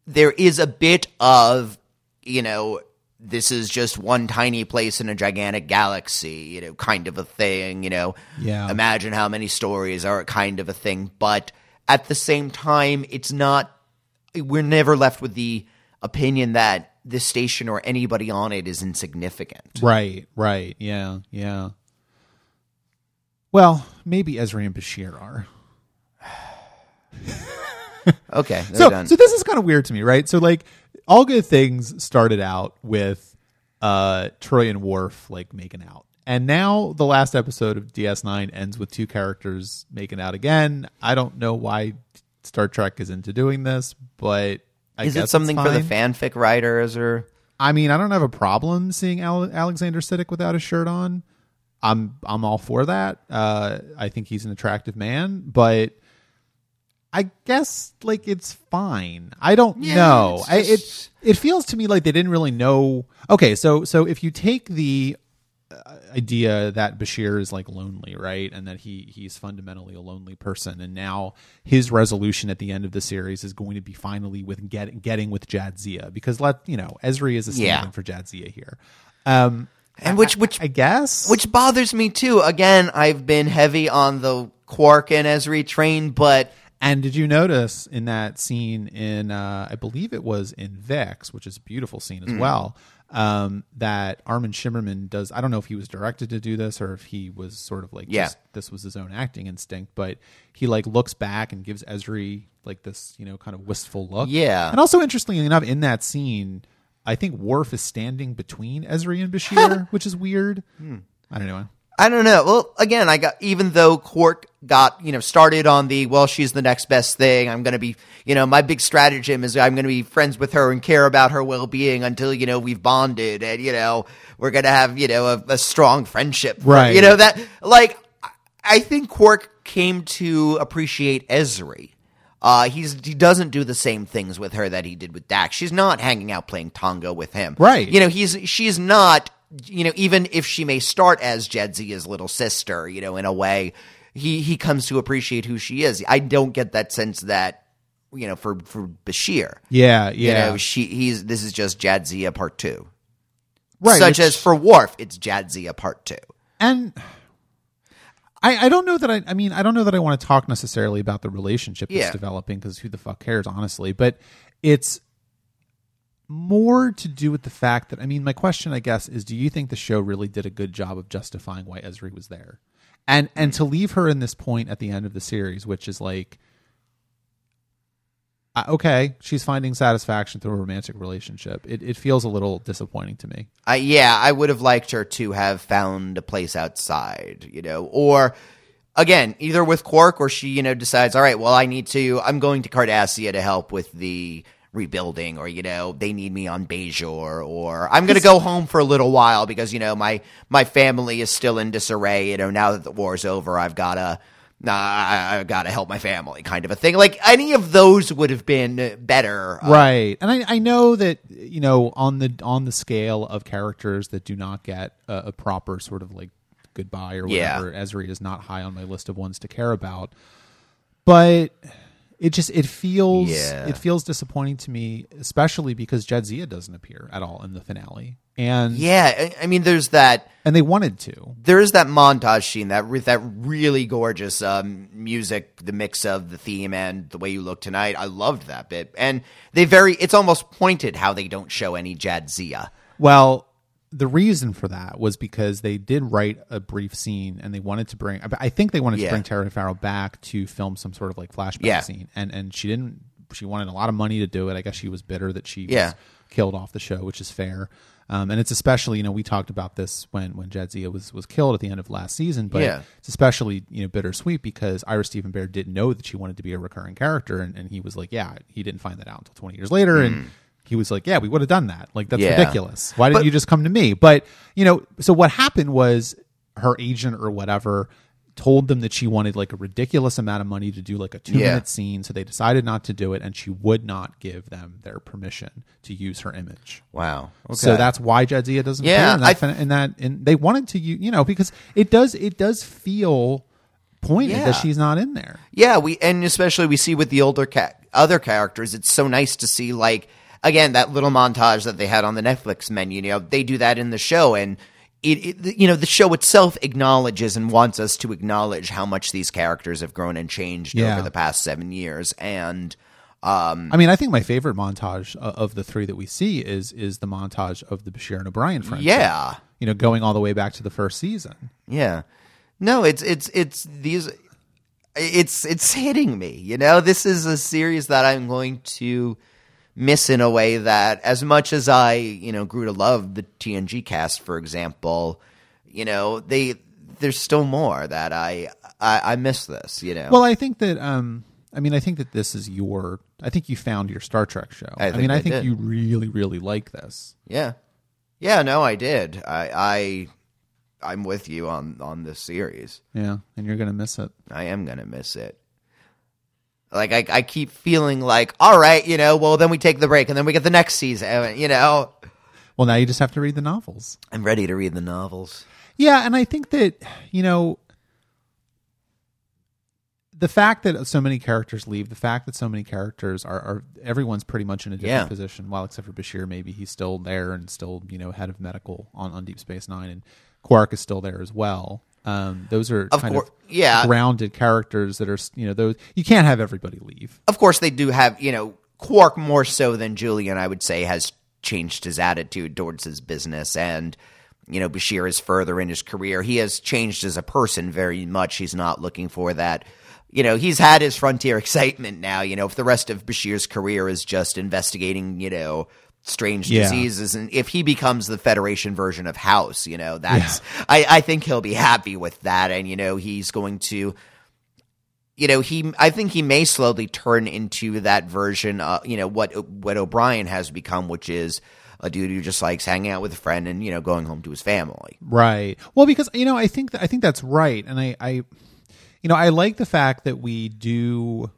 there is a bit of you know this is just one tiny place in a gigantic galaxy you know kind of a thing you know Yeah. imagine how many stories are kind of a thing but at the same time it's not we're never left with the opinion that this station or anybody on it is insignificant. Right, right. Yeah, yeah. Well, maybe Ezri and Bashir are. Okay, So, done. so this is kind of weird to me, right? So, like, all good things started out with uh Troi and Worf like making out, and now the last episode of DS9 ends with two characters making out again. I don't know why Star Trek is into doing this, but I is guess it it's something for the fanfic writers or? I mean, I don't have a problem seeing Ale- Alexander Siddig without a shirt on. I'm I'm all for that. Uh, I think he's an attractive man, but I guess like it's fine. I don't Yeah, know. it's I, it it feels to me like they didn't really know. Okay, so so if you take the uh, idea that Bashir is like lonely, right, and that he he's fundamentally a lonely person, and now his resolution at the end of the series is going to be finally with get, getting with Jadzia because let you know Ezri is a stand-in Yeah. for Jadzia here, um, And which which I guess which bothers me too. Again, I've been heavy on the Quark and Ezri train, but And did you notice in that scene in uh, I believe it was in Vic's, which is a beautiful scene Mm. as well, um, that Armin Shimerman does I don't know if he was directed to do this or if he was sort of like Yeah. just this was his own acting instinct, but he like looks back and gives Ezri like this, you know, kind of wistful look. Yeah. And also interestingly enough, in that scene, I think Worf is standing between Ezri and Bashir, which is weird. Hmm. I don't know. I don't know. Well, again, I got even though Quark got you know started on the well, she's the next best thing. I'm going to be you know my big stratagem is I'm going to be friends with her and care about her well being until you know we've bonded and you know we're going to have you know a, a strong friendship. Right. You know that like I- I think Quark came to appreciate Ezri. Uh, he's he doesn't do the same things with her that he did with Dax. She's not hanging out playing tongo with him. Right. You know, he's she's not. You know, even if she may start as Jadzia's little sister, you know, in a way, he he comes to appreciate who she is. I don't get that sense that you know for for Bashir. Yeah, You yeah. know, she he's this is just Jadzia part two. right. Such as for Worf, it's Jadzia part two. and I, I don't know that I I mean I don't know that I want to talk necessarily about the relationship that's Yeah. developing because who the fuck cares honestly but it's more to do with the fact that I mean my question I guess is do you think the show really did a good job of justifying why Ezri was there and and hmm. to leave her in this point at the end of the series which is like uh, okay she's finding satisfaction through a romantic relationship it, it feels a little disappointing to me I, yeah, I would have liked her to have found a place outside, you know, or again, either with Quark or she, you know, decides, all right, well, I need to, I'm going to Cardassia to help with the rebuilding, or you know, they need me on Bajor, or I'm going to go home for a little while because you know my my family is still in disarray. You know, now that the war's over, I've got to. Nah, I, I've got to help my family, kind of a thing. Like any of those would have been better, uh, right and I, I know that you know on the on the scale of characters that do not get a, a proper sort of like goodbye or Yeah. whatever Ezri is not high on my list of ones to care about but it just it feels Yeah. it feels disappointing to me especially because Jadzia doesn't appear at all in the finale and Yeah, I, I mean, there's that. and they wanted to there is that montage scene that with that really gorgeous um, music, the mix of the theme and the way you look tonight. I loved that bit, and they very. It's almost pointed how they don't show any Jadzia. Well, the reason for that was because they did write a brief scene and they wanted to bring I think they wanted Yeah. to bring Terry Farrell back to film some sort of like flashback Yeah. scene and and she didn't she wanted a lot of money to do it. I guess she was bitter that she Yeah. was killed off the show, which is fair. Um, and it's especially, you know, we talked about this when when Jadzia was was killed at the end of last season, but Yeah. it's especially you know bittersweet because Ira Steven Behr didn't know that she wanted to be a recurring character, and, and he was like, yeah, he didn't find that out until twenty years later, and he was like, yeah, we would have done that. Like that's. Yeah. ridiculous. Why didn't But- you just come to me? But you know, so what happened was her agent or whatever told them that she wanted like a ridiculous amount of money to do like a two Yeah. minute scene, so they decided not to do it, and she would not give them their permission to use her image. Wow. Okay. So that's why Jadzia doesn't Yeah, appear in that. I- fin- that, and they wanted to, you you know, because it does it does feel pointed Yeah. that she's not in there. Yeah, we and especially we see with the older cat other characters, it's so nice to see like again that little montage that they had on the Netflix menu. You know, they do that in the show, and it, it you know the show itself acknowledges and wants us to acknowledge how much these characters have grown and changed Yeah. over the past seven years, and um, I mean, I think my favorite montage of the three that we see is is the montage of the Bashir and O'Brien friendship. yeah, you know, going all the way back to the first season. Yeah. No, it's it's it's these it's it's hitting me. You know, this is a series that I'm going to miss in a way that as much as I, you know, grew to love the TNG cast, for example, you know, they there's still more that I I, I miss this, you know. Well, I think that um I mean, I think that this is your I think you found your Star Trek show. I think mean, I I think did. you really really like this. yeah. Yeah, no, I did. I I I'm with you on on this series. Yeah, and you're going to miss it. I am gonna miss it. Like I, I keep feeling like, all right, you know, well then we take the break and then we get the next season. uh, You know, Well, now you just have to read the novels. I'm ready to read the novels. Yeah, and I think that you know the fact that so many characters leave, the fact that so many characters are, are everyone's pretty much in a different Yeah. position. Well, except for Bashir, maybe he's still there and still you know head of medical on, on Deep Space Nine, and Quark is still there as well. Um, those are Of kind cour- of yeah. grounded characters that are you know those you can't have everybody leave. Of course, they do have, you know, Quark more so than Julian. I would say has changed his attitude towards his business, and you know, Bashir is further in his career. He has changed as a person very much. He's not looking for that. You know, he's had his frontier excitement now. You know, if the rest of Bashir's career is just investigating, you know, strange Yeah. diseases, and if he becomes the Federation version of House, you know, that's I, I think he'll be happy with that, and you know, he's going to you know he i think he may slowly turn into that version uh, you know what what o'brien has become which is a dude who just likes hanging out with a friend and you know going home to his family Right. Well, because you know, I think that, I think that's right, and I, I, you know, I like the fact that we do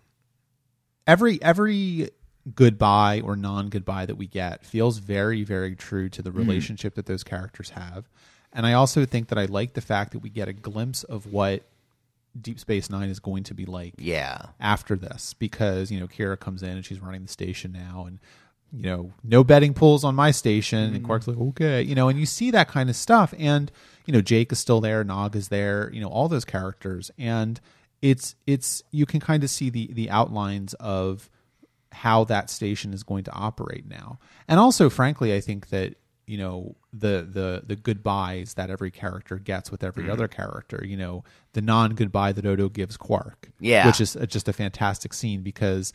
every every goodbye or non goodbye that we get feels very very true to the mm-hmm. relationship that those characters have, and I also think that I like the fact that we get a glimpse of what Deep Space Nine is going to be like yeah. after this because you know Kira comes in and she's running the station now and you know no betting pools on my station. And Quark's like okay you know and you see that kind of stuff. And you know Jake is still there Nog is there you know all those characters. And it's it's you can kind of see the the outlines of how that station is going to operate now and also frankly I think that you know the the the goodbyes that every character gets with every mm-hmm. other character you know the non goodbye that Odo gives Quark Yeah. which is just a fantastic scene because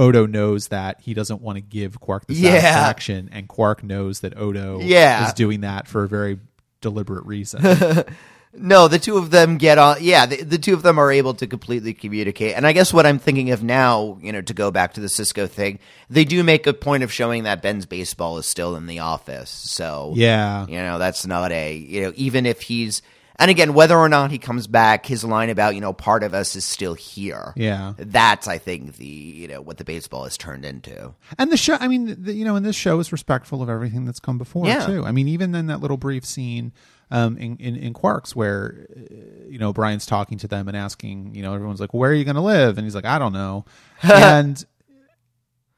Odo knows that he doesn't want to give Quark the Yeah. satisfaction, and Quark knows that Odo Yeah. is doing that for a very deliberate reason. no the two of them get on yeah the, the two of them are able to completely communicate and i guess what i'm thinking of now you know to go back to the Sisko thing they do make a point of showing that ben's baseball is still in the office so yeah, You know, that's not a, you know, even if he's, and again, whether or not he comes back, his line about, you know, part of us is still here. yeah. That's, I think, the, you know, what the baseball has turned into. And the show, I mean, the, you know, and this show is respectful of everything that's come before Yeah. too. I mean, even in that little brief scene um, in, in in Quarks where uh, you know Brian's talking to them and asking, you know, everyone's like, "Where are you going to live?" And he's like, "I don't know," and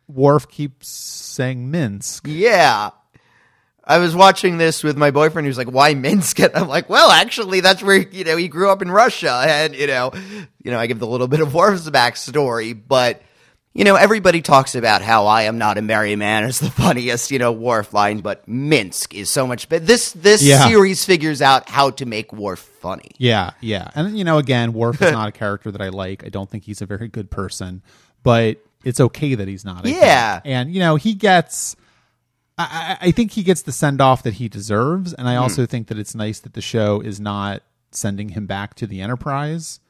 Worf keeps saying Minsk. Yeah. I was watching this with my boyfriend who's like, why Minsk? And I'm like, well, actually, that's where, you know, he grew up in Russia. And, you know, you know, I give the little bit of Worf's backstory, but, you know, everybody talks about how I am not a merry man is the funniest, you know, Worf line, but Minsk is so much better. This, this Yeah. series figures out how to make Worf funny. Yeah, yeah. And you know, again, Worf is not a character that I like. I don't think he's a very good person, but it's okay that he's not. I think. Yeah. And you know, he gets I, I think he gets the send off that he deserves, and I Hmm. also think that it's nice that the show is not sending him back to the Enterprise.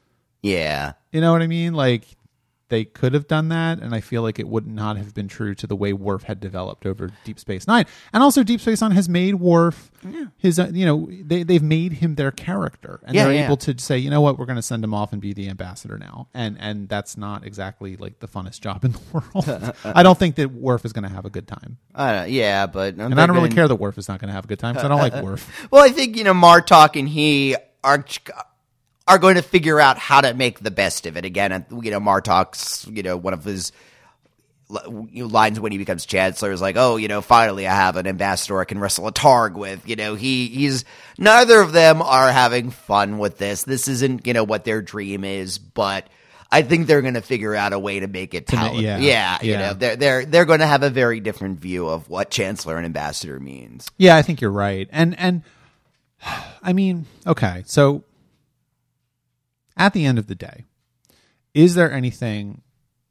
Yeah. You know what I mean? Like they could have done that, and I feel like it would not have been true to the way Worf had developed over Deep Space Nine. And also, Deep Space Nine has made Worf his, uh, you know, they they've made him their character, and Yeah, they're yeah. able to say, you know what, we're going to send him off and be the ambassador now, and and that's not exactly like the funnest job in the world. I don't think that Worf is going to have a good time, Uh, yeah, but and I don't really care that Worf is not going to have a good time because I don't like Worf. Well, I think you know Martok and he are are going to figure out how to make the best of it. Again, and, you know Martok's you know one of his li- you know, lines when he becomes chancellor is like, "Oh, you know, finally I have an ambassador I can wrestle a targ with." You know, he he's neither of them are having fun with this. This isn't you know what their dream is, but. I think they're going to figure out a way to make it palatable. yeah, yeah, you know, they're they're they're going to have a very different view of what chancellor and ambassador means. Yeah, I think you're right. And and I mean, okay, so at the end of the day, is there anything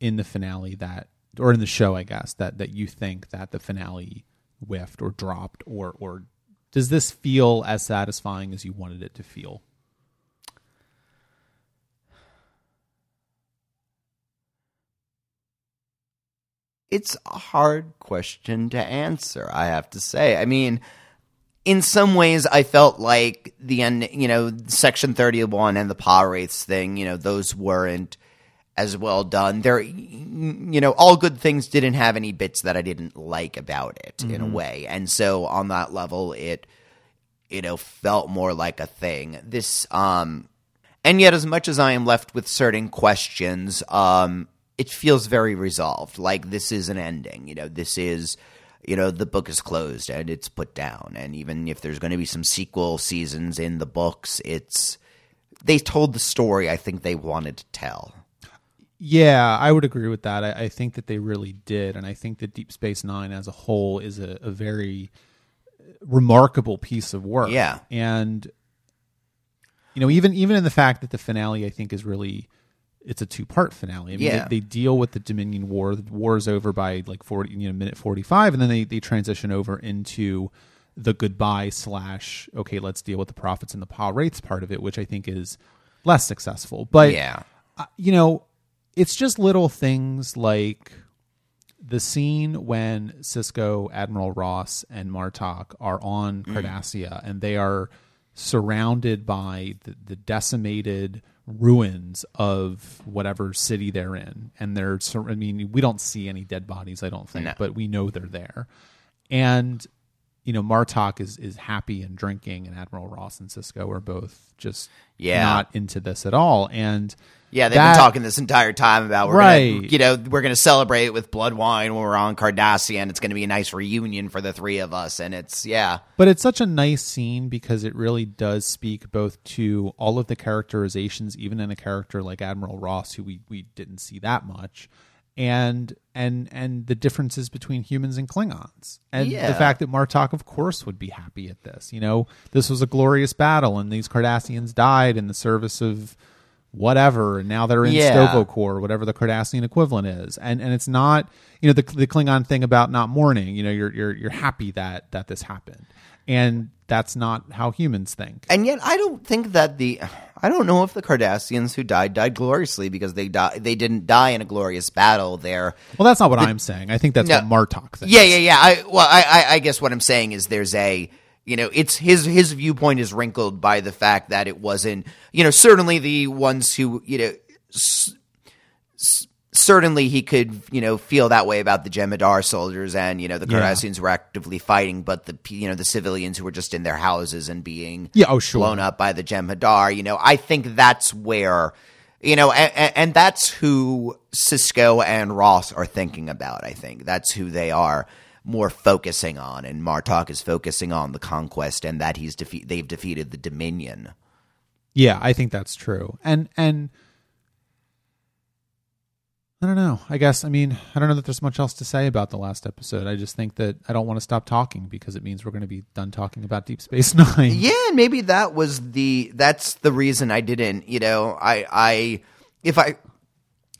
in the finale that or in the show, I guess, that that you think that the finale whiffed or dropped or or does this feel as satisfying as you wanted it to feel? it's a hard question to answer, I have to say. I mean, in some ways, I felt like the end, you know, Section 31 and the Pah-wraiths thing, you know, those weren't as well done. There, you know, all good things didn't have any bits that I didn't like about it in a way. And so on that level, it, you know, felt more like a thing. This, um, and yet as much as I am left with certain questions, um, it feels very resolved. Like this is an ending. You know, this is, you know, the book is closed and it's put down. And even if there's going to be some sequel seasons in the books, it's they told the story I think they wanted to tell. Yeah, I would agree with that. I, I think that they really did, and I think that Deep Space Nine as a whole is a, a very remarkable piece of work. Yeah. and you know, even even in the fact that the finale, I think, is really it's a two part finale. I mean, Yeah. they, they deal with the Dominion War. The war is over by like forty, you know, minute forty five, and then they they transition over into the goodbye slash okay, let's deal with the prophets and the Pah-wraiths part of it, which I think is less successful. But Yeah. uh, you know, it's just little things like the scene when Sisko, Admiral Ross, and Martok are on Cardassia and they are surrounded by the, the decimated ruins of whatever city they're in. And they're i mean, we don't see any dead bodies, I don't think, No. but we know they're there. And you know, Martok is is happy and drinking, and Admiral Ross and Sisko are both just Yeah. not into this at all. And Yeah, they've that- been talking this entire time about we're Right. gonna, you know, we're going to celebrate with blood wine when we're on Cardassian. It's going to be a nice reunion for the three of us, and it's yeah, But it's such a nice scene because it really does speak both to all of the characterizations, even in a character like Admiral Ross, who we, we didn't see that much, and and and the differences between humans and Klingons, and Yeah. the fact that Martok, of course, would be happy at this. You know, this was a glorious battle, and these Cardassians died in the service of whatever, and now they're in Yeah. Sto-vo-kor, whatever the Cardassian equivalent is, and and it's not you know the the Klingon thing about not mourning. You know, you're you're you're happy that that this happened, and that's not how humans think. and yet I don't think that the I don't know if the Cardassians who died died gloriously because they died they didn't die in a glorious battle. They're Well, that's not what I'm saying. I think that's No. what Martok thinks. Yeah, yeah, yeah. I well, I, I, I guess what I'm saying is there's a you know it's his his viewpoint is wrinkled by the fact that it wasn't you know certainly the ones who you know s- s- certainly he could you know feel that way about the Jem'Hadar soldiers and you know the Yeah. Cardassians were actively fighting, but the you know the civilians who were just in their houses and being Yeah, oh, sure. blown up by the Jem'Hadar. You know, I think that's where, you know, and, and that's who Sisko and Ross are thinking about. I think that's who they are more focusing on, and Martok is focusing on the conquest and that he's defeat. They've defeated the Dominion. Yeah, I think that's true. And and I don't know. I guess I mean I don't know that there's much else to say about the last episode. I just think that I don't want to stop talking because it means we're going to be done talking about Deep Space Nine. Yeah, and maybe that was the that's the reason I didn't. You know, I I if I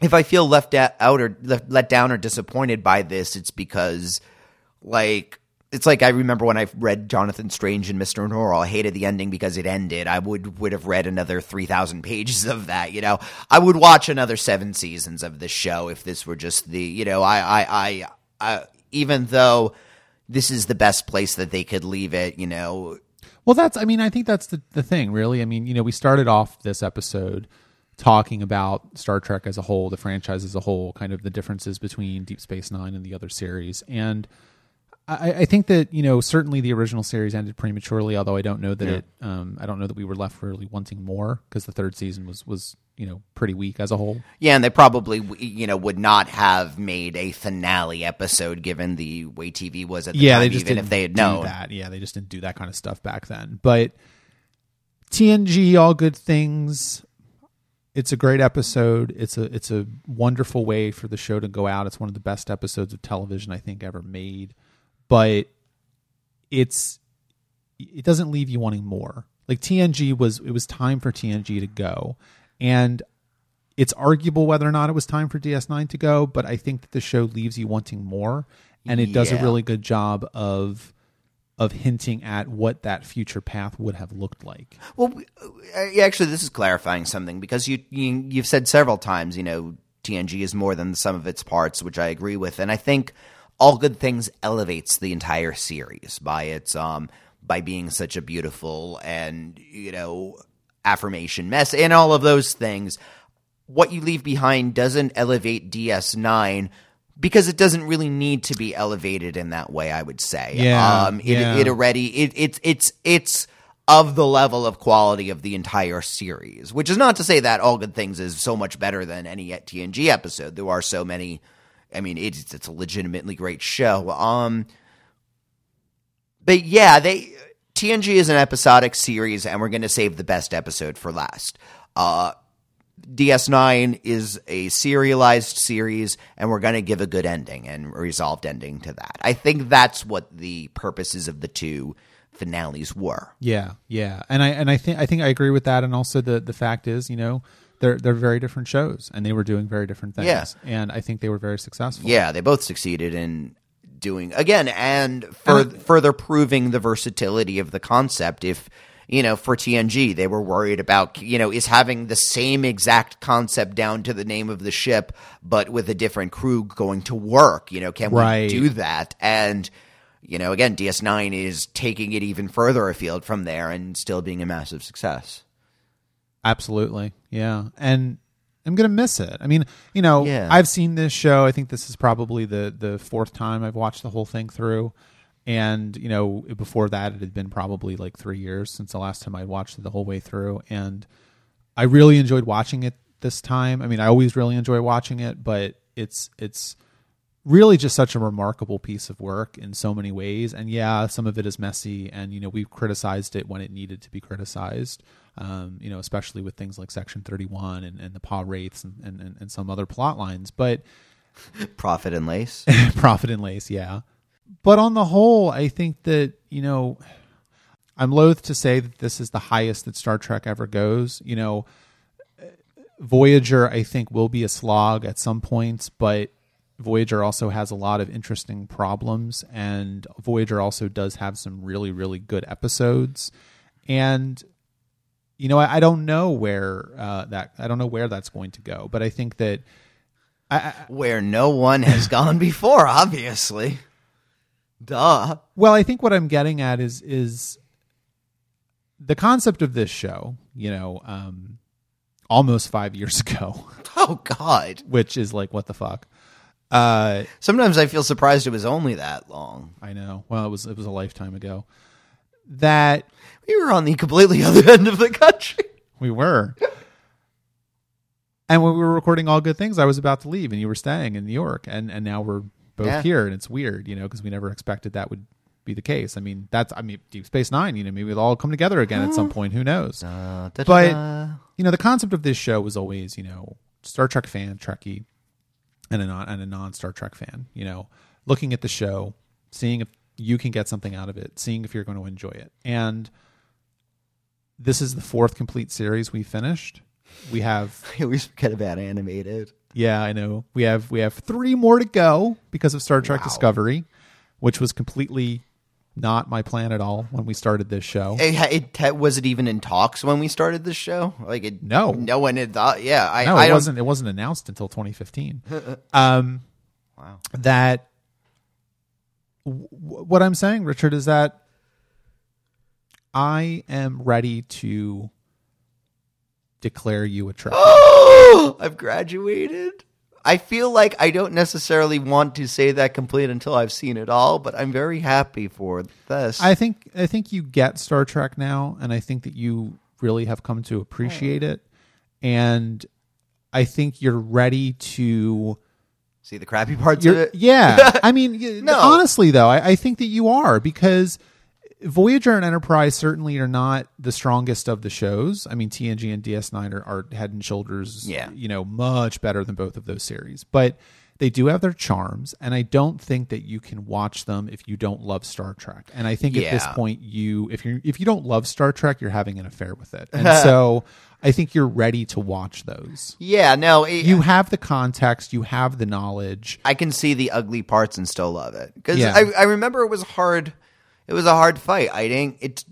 if I feel left out or left, let down or disappointed by this, it's because like it's like I remember when I read Jonathan Strange and Mr. Norrell. I hated the ending because it ended. I would would have read another three thousand pages of that. You know, I would watch another seven seasons of this show if this were just the. You know, I I I, I even though this is the best place that they could leave it. You know, Well, that's. I mean, I think that's the the thing, really. I mean, you know, we started off this episode talking about Star Trek as a whole, the franchise as a whole, kind of the differences between Deep Space Nine and the other series, and I, I think that you know certainly the original series ended prematurely. Although I don't know that it, um, I don't know that we were left really wanting more because the third season was was you know pretty weak as a whole. Yeah, and they probably you know would not have made a finale episode given the way TV was at the yeah, time, they just even if they had known. that. Yeah, they just didn't do that kind of stuff back then. But TNG, all good things. It's a great episode. It's a it's a wonderful way for the show to go out. It's one of the best episodes of television I think ever made. But it's it doesn't leave you wanting more. Like TNG was it was time for TNG to go. And it's arguable whether or not it was time for DS9 to go, but I think that the show leaves you wanting more and it does a really good job of of hinting at what that future path would have looked like. Well, uh, actually, this is clarifying something because you, you you've said several times, you know, TNG is more than the sum of its parts, which I agree with, and I think all good things elevates the entire series by its um by being such a beautiful and you know affirmation mess and all of those things. What you leave behind doesn't elevate DS9 because it doesn't really need to be elevated in that way. I would say, Yeah, um, it, yeah. it already it, it's it's it's of the level of quality of the entire series, which is not to say that All Good Things is so much better than any TNG episode. There are so many. I mean, it's it's a legitimately great show. Um, but yeah, they TNG is an episodic series, and we're going to save the best episode for last. Uh, DS9 is a serialized series, and we're going to give a good ending and resolved ending to that. I think that's what the purposes of the two finales were. Yeah, yeah, and I and I think I think I agree with that. And also the the fact is, you know, they're they're very different shows, and they were doing very different things. Yeah. and I think they were very successful. Yeah, they both succeeded in doing again and And- further proving the versatility of the concept. If you know, for TNG, they were worried about you know is having the same exact concept down to the name of the ship, but with a different crew going to work. You know, can Right. we do that? And you know, again, DS9 is taking it even further afield from there and still being a massive success. Absolutely. Yeah. And I'm going to miss it. I mean, you know, Yeah. I've seen this show. I think this is probably the the fourth time I've watched the whole thing through. And, you know, before that it had been probably like 3 years since the last time I watched it the whole way through and I really enjoyed watching it this time. I mean, I always really enjoy watching it, but it's it's really just such a remarkable piece of work in so many ways. And yeah, some of it is messy, and you know we've criticized it when it needed to be criticized. Um, you know, especially with things like Section Thirty One and, and the Pah-wraiths and, and, and, and some other plot lines. But Profit and lace. profit and lace, yeah. But on the whole, I think that you know, I'm loath to say that this is the highest that Star Trek ever goes. You know, Voyager, I think, will be a slog at some points, but Voyager also has a lot of interesting problems, and Voyager also does have some really, really good episodes. And you know, I, I don't know where uh, that I don't know where that's going to go, but I think that I, I, Where no one has gone before, obviously. Duh. Well, I think what I'm getting at is is the concept of this show, you know, um, almost five years ago, Oh God. which is like what the fuck. Uh, Sometimes I feel surprised it was only that long. I know. Well, it was it was a lifetime ago. That We were on the completely other end of the country. we were. And when we were recording all good things, I was about to leave, and you were staying in New York, and and now we're both Yeah. here, and it's weird, you know, because we never expected that would be the case. I mean, that's I mean, Deep Space Nine, you know, maybe it'll all come together again at some point. Who knows? Uh, But you know, the concept of this show was always, you know, Star Trek fan, Trekkie, and a non and a non Star Trek fan. You know, looking at the show, seeing if you can get something out of it, seeing if you're going to enjoy it. And this is the fourth complete series we finished. We have, I always forget about animated. yeah, I know, we have we have three more to go because of Star Trek Wow. Discovery, which was completely not my plan at all when we started this show. It, it, was it even in talks when we started this show? Like it, No. no one had thought. Yeah, I, no, I it don't- wasn't. It wasn't announced until 2015. um, Wow. That w- what I'm saying, Richard, is that I am ready to declare you a treasure. I've graduated. I feel like I don't necessarily want to say that complete until I've seen it all, but I'm very happy for this. I think I think you get Star Trek now, and I think that you really have come to appreciate it, and I think you're ready to. see the crappy parts of it. yeah, I mean, No. honestly though, I, I think that you are because Voyager and Enterprise certainly are not the strongest of the shows. I mean, TNG and DS9 are, are head and shoulders, Yeah. you know, much better than both of those series, but they do have their charms, and I don't think that you can watch them if you don't love Star Trek. And I think at this point, you if you if you don't love Star Trek, you're having an affair with it, and so I think you're ready to watch those. Yeah, no, it, You have the context, you have the knowledge. I can see the ugly parts and still love it because Yeah. I, I remember it was hard. It was a hard fight. I didn't. It.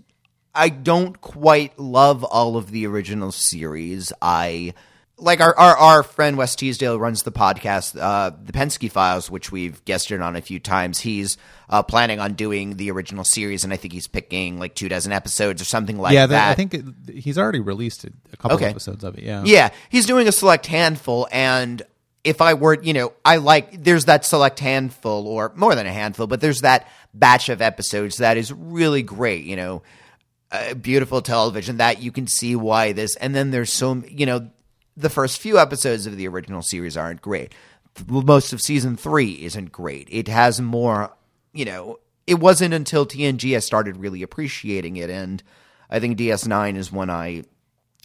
I don't quite love all of the original series. I like our our, our friend Wes Teasdale runs the podcast, uh, the Penske Files, which we've guested on a few times. He's uh, planning on doing the original series, and I think he's picking like two dozen episodes or something like yeah, that. that, I think it, he's already released a, a couple Okay. episodes of it. Yeah, Yeah, he's doing a select handful, and if I were, you know, I like there's that select handful, or more than a handful, but there's that batch of episodes that is really great. You know, uh, beautiful television that you can see why this, and then there's so you know, the first few episodes of the original series aren't great. Most of season three isn't great. It has more, you know. It wasn't until TNG I started really appreciating it, and I think DS9 is when I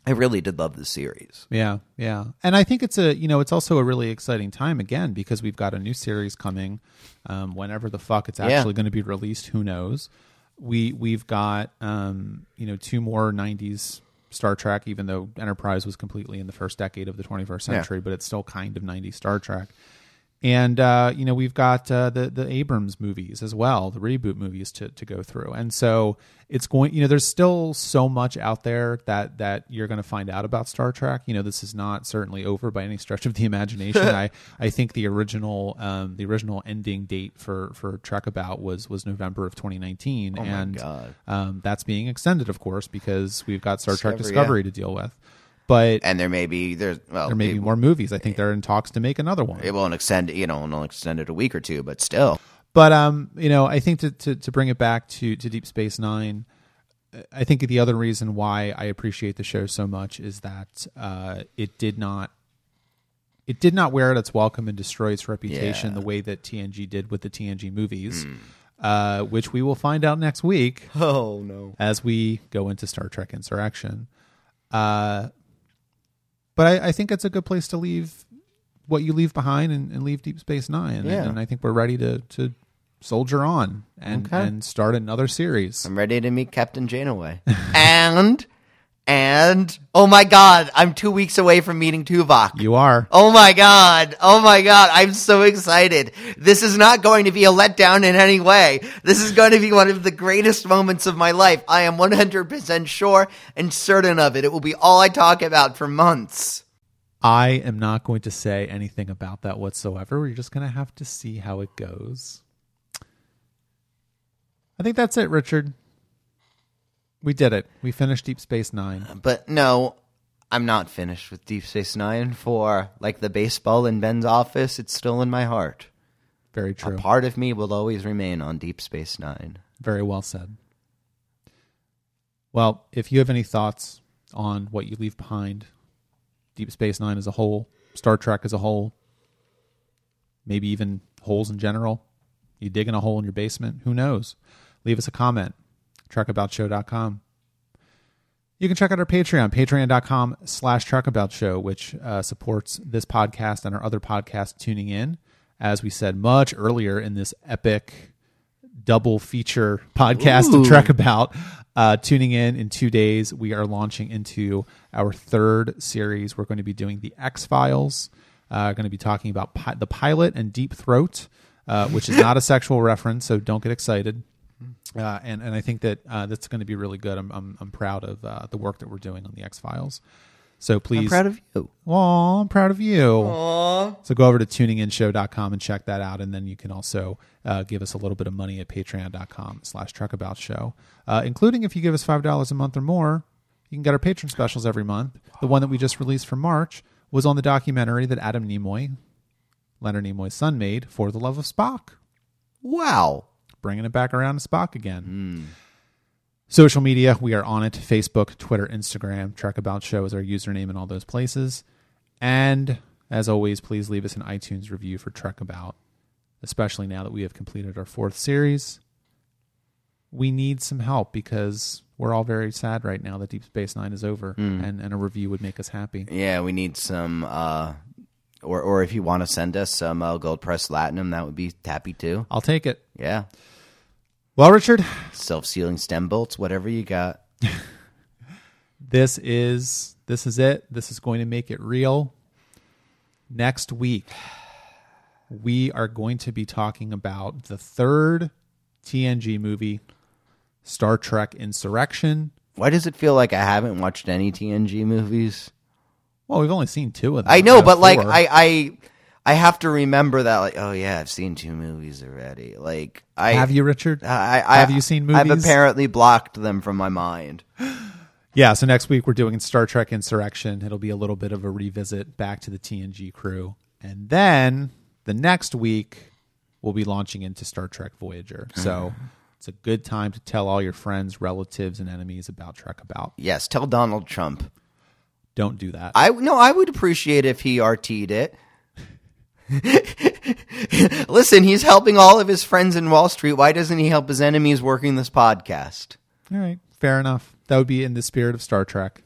I really did love the series. yeah, yeah. And I think it's a you know it's also a really exciting time again because we've got a new series coming. Um, whenever the fuck it's actually going to be released, who knows? We we've got um, you know two more '90s Star Trek, even though Enterprise was completely in the first decade of the 21st century, but it's still kind of '90s Star Trek. And uh, you know we've got uh, the the Abrams movies as well, the reboot movies to to go through, and so it's going. You know, there's still so much out there that that you're going to find out about Star Trek. You know, this is not certainly over by any stretch of the imagination. I I think the original um, the original ending date for for Trek About was was November of 2019, and God. Um, that's being extended, of course, because we've got Star Trek Discovery, Discovery to deal with. But And there may be there's well there may be more movies. I think they're in talks to make another one. It won't extend you know it'll extend it a week or two, but still. But um, you know, I think to to, to bring it back to to Deep Space Nine, I think the other reason why I appreciate the show so much is that uh, it did not it did not wear out its welcome and destroy its reputation Yeah. the way that TNG did with the TNG movies, uh, which we will find out next week Oh no. as we go into Star Trek Insurrection. Uh, but I, I think it's a good place to leave what you leave behind and, and leave Deep Space Nine. And, Yeah. and I think we're ready to, to soldier on and, Okay. and start another series. I'm ready to meet Captain Janeway. and and oh my god, I'm two weeks away from meeting Tuvok. You are. Oh my god. Oh my god. I'm so excited. This is not going to be a letdown in any way. This is going to be one of the greatest moments of my life. I am 100% sure and certain of it. It will be all I talk about for months. I am not going to say anything about that whatsoever. We're just going to have to see how it goes. I think that's it, Richard. We did it. We finished Deep Space Nine. But no, I'm not finished with Deep Space Nine. For like the baseball in Ben's office, it's still in my heart. Very true. A part of me will always remain on Deep Space Nine. Very well said. Well, if you have any thoughts on what you leave behind, Deep Space Nine as a whole, Star Trek as a whole, maybe even holes in general, you digging a hole in your basement, who knows? Leave us a comment, trekaboutshow.com. You can check out our Patreon, patreon.com slash trekaboutshow, which uh, supports this podcast and our other podcasts tuning in. As we said much earlier in this epic double feature podcast Ooh. of Trek About. Uh, tuning in in two days, we are launching into our third series. We're going to be doing the X Files. Uh, going to be talking about pi- the pilot and Deep Throat, uh, which is not a sexual reference, so don't get excited. Uh, and and I think that uh, that's going to be really good. I'm I'm, I'm proud of uh, the work that we're doing on the X Files. So please, I'm proud of you. Aw, I'm proud of you. Aww. So go over to tuninginshow.com and check that out. And then you can also uh, give us a little bit of money at patreon.com slash trekaboutshow. Uh, including if you give us $5 a month or more, you can get our patron specials every month. The one that we just released for March was on the documentary that Adam Nimoy, Leonard Nimoy's son, made for the love of Spock. Wow. Bringing it back around to Spock again. Social media, we are on it Facebook, Twitter, Instagram. Trek About Show is our username in all those places. And as always, please leave us an iTunes review for Trek About, especially now that we have completed our fourth series. We need some help because we're all very sad right now that Deep Space Nine is over, and, and a review would make us happy. Yeah, we need some. Uh, or, or if you want to send us some uh, gold press latinum, that would be happy too. I'll take it. Yeah, Well, Richard, self sealing stem bolts, whatever you got. this is this is it. This is going to make it real. Next week, we are going to be talking about the third TNG movie, Star Trek Insurrection. Why does it feel like I haven't watched any TNG movies? Well, we've only seen two of them. I know, of but like. I, I I have to remember that. Like, oh yeah, I've seen two movies already. Like I have you, Richard? I, I have you seen movies? I've apparently blocked them from my mind. Yeah, so next week we're doing Star Trek Insurrection. It'll be a little bit of a revisit back to the TNG crew. And then the next week we'll be launching into Star Trek Voyager. So it's a good time to tell all your friends, relatives, and enemies about Trek About. Yes, tell Donald Trump. Don't do that. I no, I would appreciate if he RT'd it. Listen, he's helping all of his friends in Wall Street. Why doesn't he help his enemies working this podcast? all right, fair enough. That would be in the spirit of Star Trek.